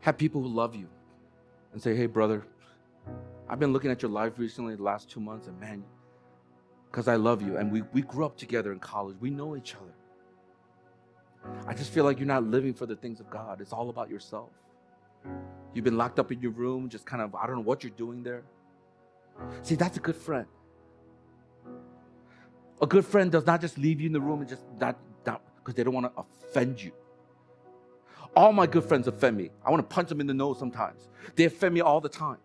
Have people who love you and say, hey, brother, I've been looking at your life recently the last two months, and man, because I love you. And we, we grew up together in college. We know each other. I just feel like you're not living for the things of God. It's all about yourself. You've been locked up in your room, just kind of, I don't know what you're doing there. See, that's a good friend. A good friend does not just leave you in the room and just not, because they don't want to offend you. All my good friends offend me. I want to punch them in the nose sometimes. They offend me all the time.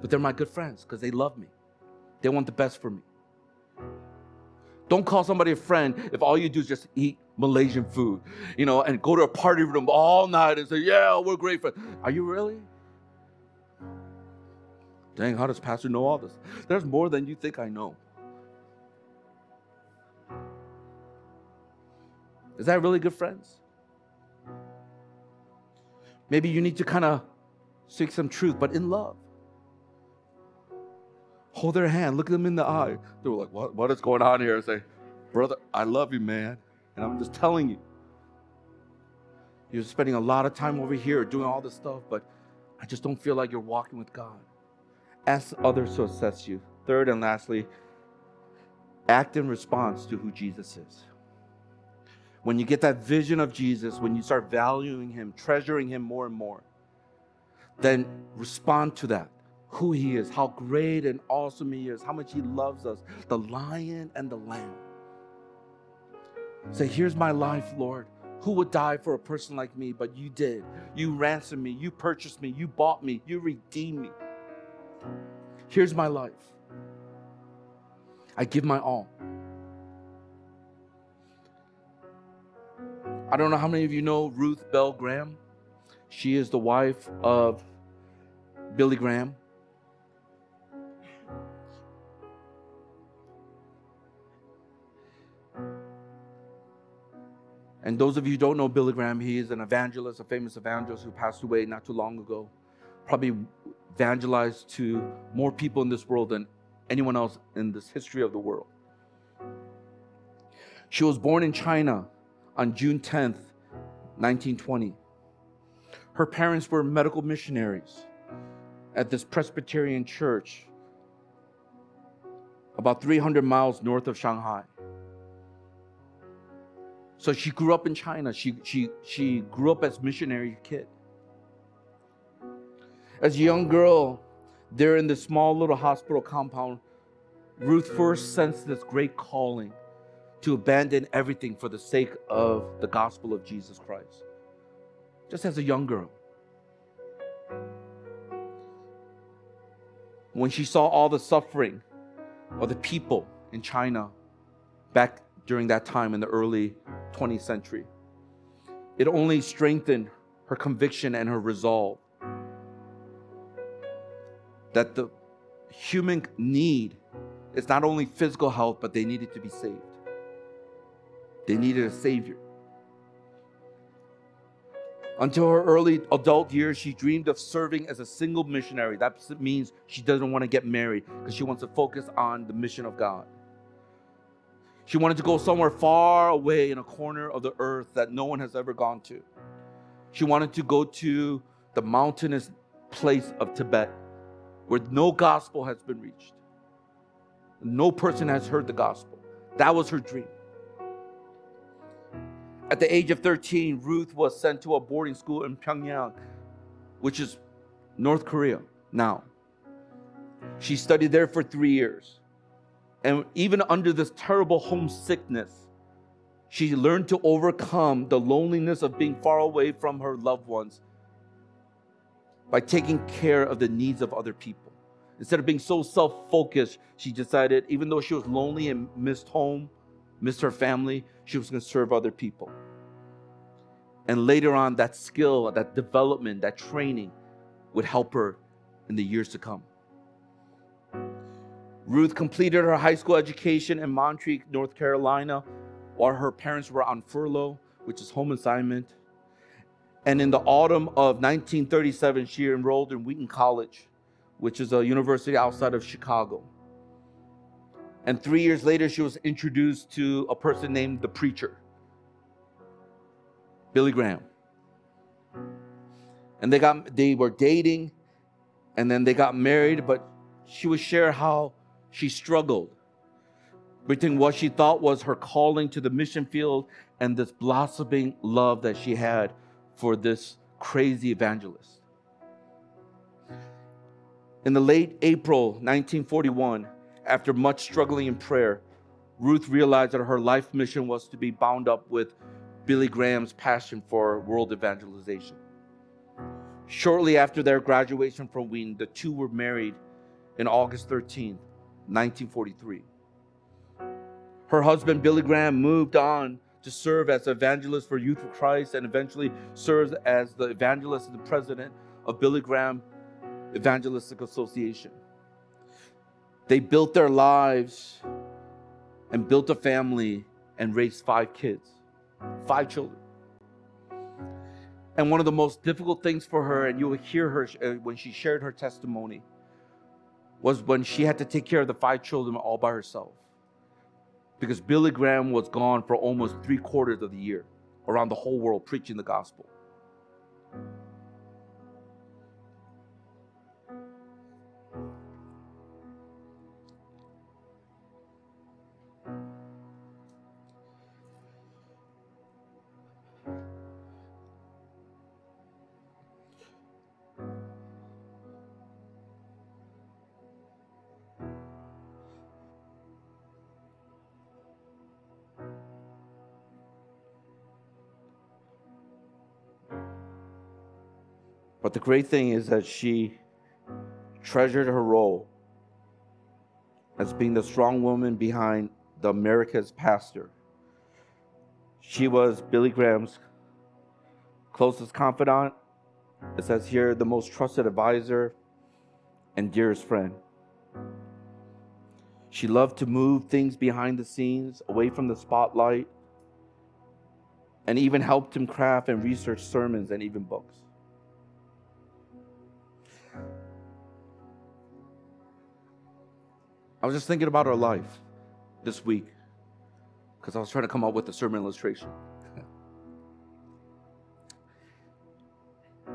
But they're my good friends because they love me. They want the best for me. Don't call somebody a friend if all you do is just eat Malaysian food, you know, and go to a party room all night and say, Yeah, we're great friends. Are you really? Dang, how does Pastor know all this? There's more than you think I know. Is that really good friends? Maybe you need to kind of seek some truth, but in love. Hold their hand, look them in the eye. They were like, what, what is going on here? I say, brother, I love you, man. And I'm just telling you. You're spending a lot of time over here doing all this stuff, but I just don't feel like you're walking with God. Ask others to assess you. Third and lastly, act in response to who Jesus is. When you get that vision of Jesus, when you start valuing him, treasuring him more and more, then respond to that. Who he is, how great and awesome he is, how much he loves us, the lion and the lamb. Say, Here's my life, Lord. Who would die for a person like me? But you did. You ransomed me. You purchased me. You bought me. You redeemed me. Here's my life. I give my all. I don't know how many of you know Ruth Bell Graham. She is the wife of Billy Graham. And those of you who don't know Billy Graham, he is an evangelist, a famous evangelist who passed away not too long ago. Probably evangelized to more people in this world than anyone else in this history of the world. She was born in China on June 10th, 1920. Her parents were medical missionaries at this Presbyterian church about 300 miles north of Shanghai. So she grew up in China. She, she, she grew up as missionary kid. As a young girl, there in this small little hospital compound, Ruth first sensed this great calling to abandon everything for the sake of the gospel of Jesus Christ. Just as a young girl. When she saw all the suffering of the people in China back during that time in the early 20th century, it only strengthened her conviction and her resolve that the human need is not only physical health, but they needed to be saved. They needed a savior. Until her early adult years, she dreamed of serving as a single missionary. That means she doesn't want to get married because she wants to focus on the mission of God. She wanted to go somewhere far away in a corner of the earth that no one has ever gone to. She wanted to go to the mountainous place of Tibet where no gospel has been reached. No person has heard the gospel. That was her dream. At the age of 13, Ruth was sent to a boarding school in Pyongyang, which is North Korea now. She studied there for three years. And even under this terrible homesickness, she learned to overcome the loneliness of being far away from her loved ones by taking care of the needs of other people. Instead of being so self focused, she decided, even though she was lonely and missed home, missed her family, she was going to serve other people. And later on, that skill, that development, that training would help her in the years to come. Ruth completed her high school education in Montreat, North Carolina, while her parents were on furlough, which is home assignment. And in the autumn of 1937, she enrolled in Wheaton College, which is a university outside of Chicago. And three years later, she was introduced to a person named the preacher, Billy Graham. And they got they were dating, and then they got married, but she would share how she struggled between what she thought was her calling to the mission field and this blossoming love that she had for this crazy evangelist. In the late April 1941, after much struggling in prayer, Ruth realized that her life mission was to be bound up with Billy Graham's passion for world evangelization. Shortly after their graduation from Wheaton, the two were married in August 13th, 1943. Her husband, Billy Graham, moved on to serve as evangelist for Youth for Christ and eventually serves as the evangelist and the president of Billy Graham Evangelistic Association. They built their lives and built a family and raised five kids, five children. And one of the most difficult things for her, and you will hear her uh, when she shared her testimony, was when she had to take care of the five children all by herself. Because Billy Graham was gone for almost three quarters of the year around the whole world preaching the gospel. But the great thing is that she treasured her role as being the strong woman behind the America's pastor. She was Billy Graham's closest confidant. It says here, the most trusted advisor and dearest friend. She loved to move things behind the scenes, away from the spotlight, and even helped him craft and research sermons and even books. I was just thinking about our life this week because I was trying to come up with a sermon illustration.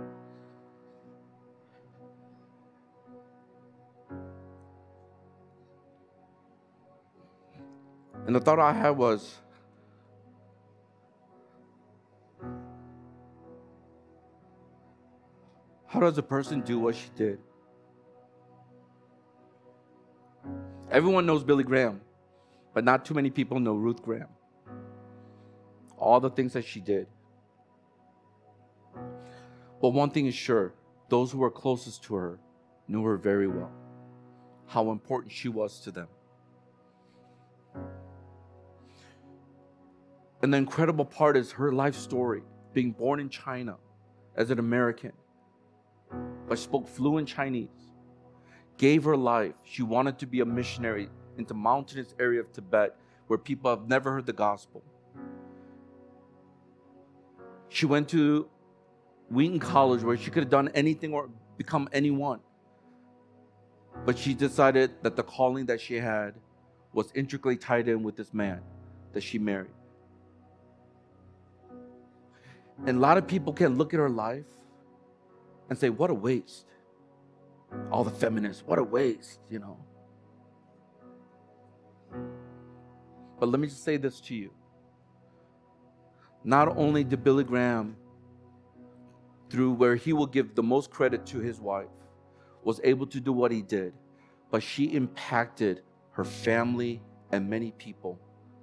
and the thought I had was how does a person do what she did? Everyone knows Billy Graham, but not too many people know Ruth Graham. All the things that she did. But one thing is sure those who were closest to her knew her very well, how important she was to them. And the incredible part is her life story being born in China as an American, but spoke fluent Chinese gave her life. She wanted to be a missionary into mountainous area of Tibet where people have never heard the gospel. She went to Wheaton College where she could have done anything or become anyone. But she decided that the calling that she had was intricately tied in with this man that she married. And a lot of people can look at her life and say, What a waste all the feminists, what a waste, you know. But let me just say this to you. Not only did Billy Graham, through where he will give the most credit to his wife, was able to do what he did, but she impacted her family and many people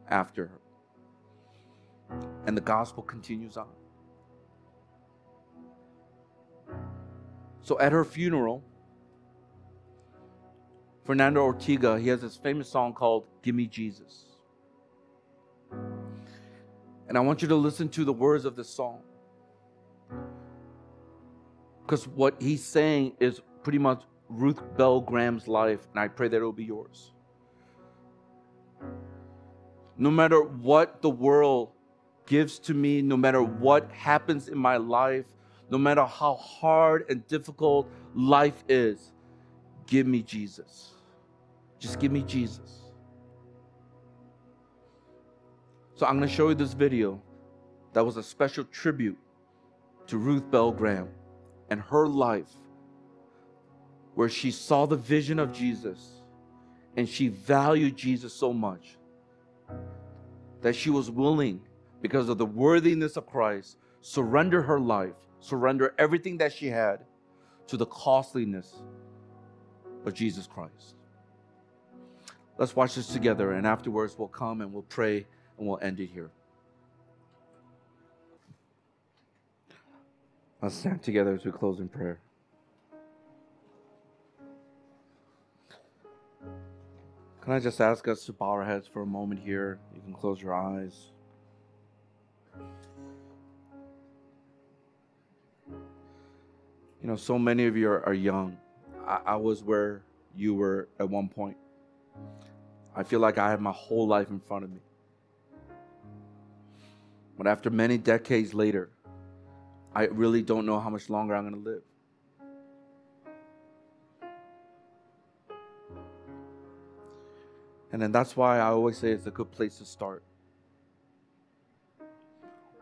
after her. And the gospel continues on. So at her funeral, Fernando Ortega, he has this famous song called Give Me Jesus. And I want you to listen to the words of this song. Because what he's saying is pretty much Ruth Bell Graham's life, and I pray that it will be yours. No matter what the world gives to me, no matter what happens in my life, no matter how hard and difficult life is, give me Jesus. Just give me Jesus. So I'm going to show you this video that was a special tribute to Ruth Bell Graham and her life, where she saw the vision of Jesus and she valued Jesus so much that she was willing, because of the worthiness of Christ, surrender her life, surrender everything that she had to the costliness of Jesus Christ. Let's watch this together, and afterwards we'll come and we'll pray and we'll end it here. Let's stand together as we close in prayer. Can I just ask us to bow our heads for a moment here? You can close your eyes. You know, so many of you are, are young. I, I was where you were at one point. I feel like I have my whole life in front of me. But after many decades later, I really don't know how much longer I'm going to live. And then that's why I always say it's a good place to start.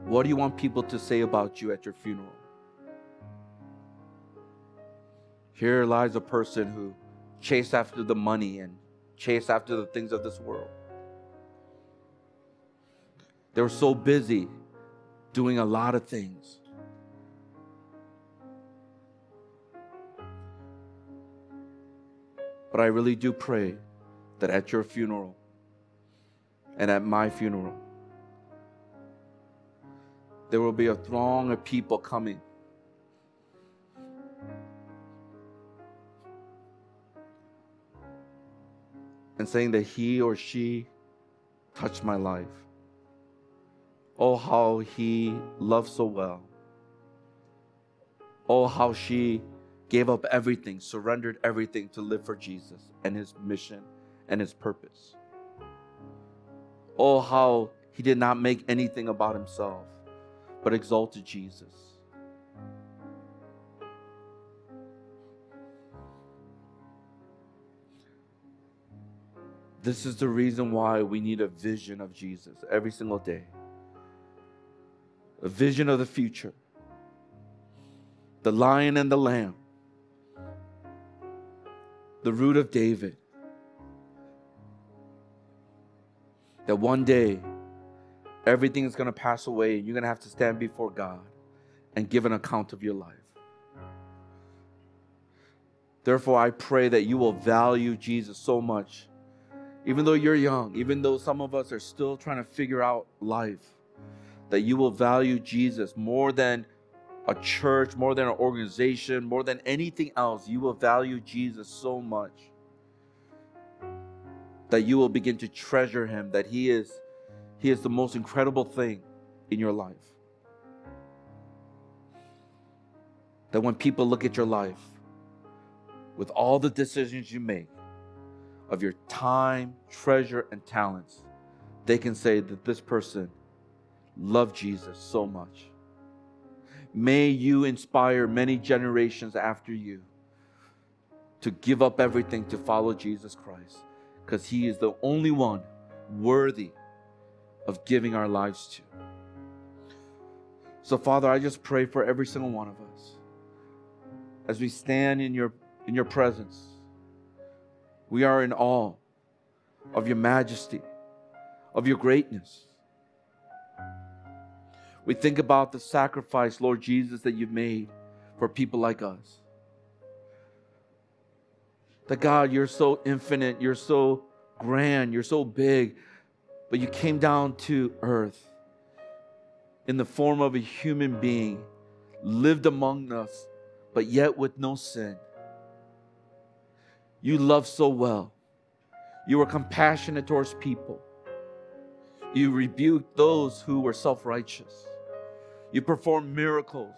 What do you want people to say about you at your funeral? Here lies a person who chased after the money and chased after the things of this world. They were so busy doing a lot of things. But I really do pray that at your funeral and at my funeral, there will be a throng of people coming. And saying that he or she touched my life. Oh, how he loved so well. Oh, how she gave up everything, surrendered everything to live for Jesus and his mission and his purpose. Oh, how he did not make anything about himself, but exalted Jesus. This is the reason why we need a vision of Jesus every single day. A vision of the future. The lion and the lamb. The root of David that one day everything is going to pass away and you're going to have to stand before God and give an account of your life. Therefore, I pray that you will value Jesus so much. Even though you're young, even though some of us are still trying to figure out life, that you will value Jesus more than a church, more than an organization, more than anything else. You will value Jesus so much that you will begin to treasure him that he is he is the most incredible thing in your life that when people look at your life with all the decisions you make of your time treasure and talents they can say that this person loved jesus so much may you inspire many generations after you to give up everything to follow jesus christ because He is the only one worthy of giving our lives to. So, Father, I just pray for every single one of us as we stand in your, in your presence. We are in awe of your majesty, of your greatness. We think about the sacrifice, Lord Jesus, that you've made for people like us. That God, you're so infinite, you're so grand, you're so big, but you came down to earth in the form of a human being, lived among us, but yet with no sin. You love so well. You were compassionate towards people. You rebuked those who were self righteous. You performed miracles.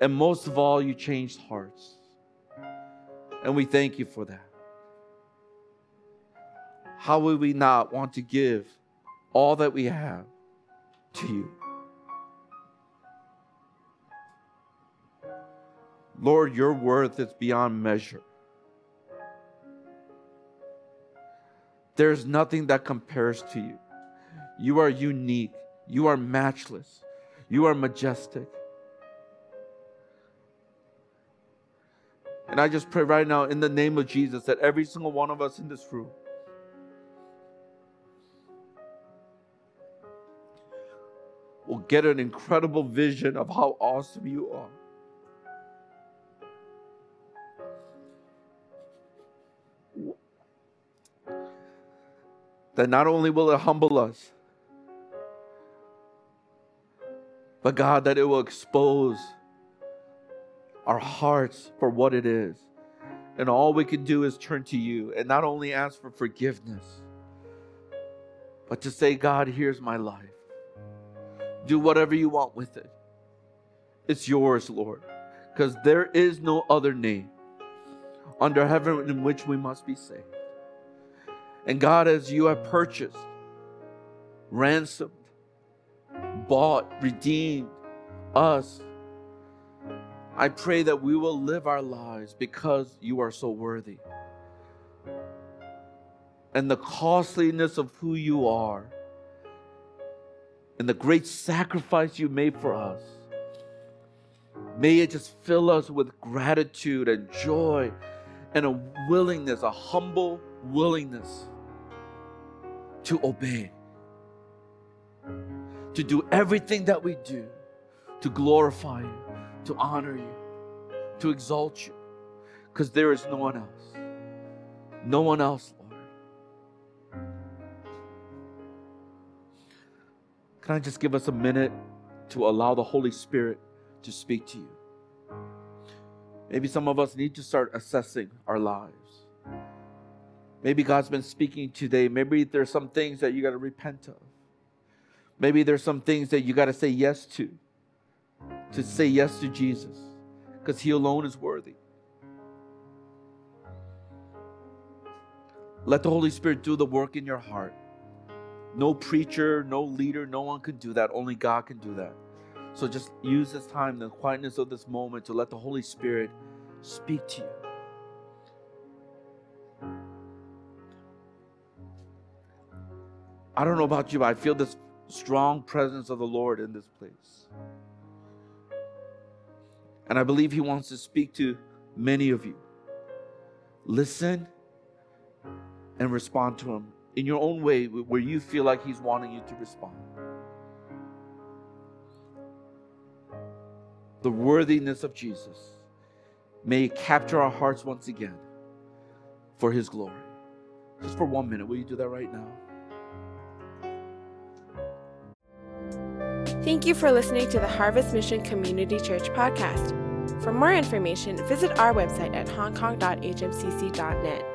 And most of all, you changed hearts. And we thank you for that. How would we not want to give all that we have to you? Lord, your worth is beyond measure. There's nothing that compares to you. You are unique. You are matchless. You are majestic. And I just pray right now in the name of Jesus that every single one of us in this room will get an incredible vision of how awesome you are. That not only will it humble us, but God, that it will expose our hearts for what it is And all we can do is turn to you and not only ask for forgiveness, but to say, God, here's my life. Do whatever you want with it. It's yours, Lord, because there is no other name under heaven in which we must be saved. And God, as you have purchased, ransomed, bought, redeemed us, I pray that we will live our lives because you are so worthy. And the costliness of who you are and the great sacrifice you made for us. May it just fill us with gratitude and joy and a willingness, a humble willingness to obey, to do everything that we do to glorify you, to honor you, to exalt you, because there is no one else. No one else, Lord. Can I just give us a minute to allow the Holy Spirit to speak to you? Maybe some of us need to start assessing our lives. Maybe God's been speaking today. Maybe there's some things that you got to repent of. Maybe there's some things that you got to say yes to, to say yes to Jesus, because He alone is worthy. Let the Holy Spirit do the work in your heart. No preacher, no leader, no one can do that. Only God can do that. So just use this time, the quietness of this moment, to let the Holy Spirit speak to you. I don't know about you, but I feel this strong presence of the Lord in this place. And I believe He wants to speak to many of you. Listen and respond to Him in your own way where you feel like He's wanting you to respond. The worthiness of Jesus may capture our hearts once again for His glory. Just for one minute, will you do that right now? Thank you for listening to the Harvest Mission Community Church podcast. For more information, visit our website at hongkong.hmcc.net.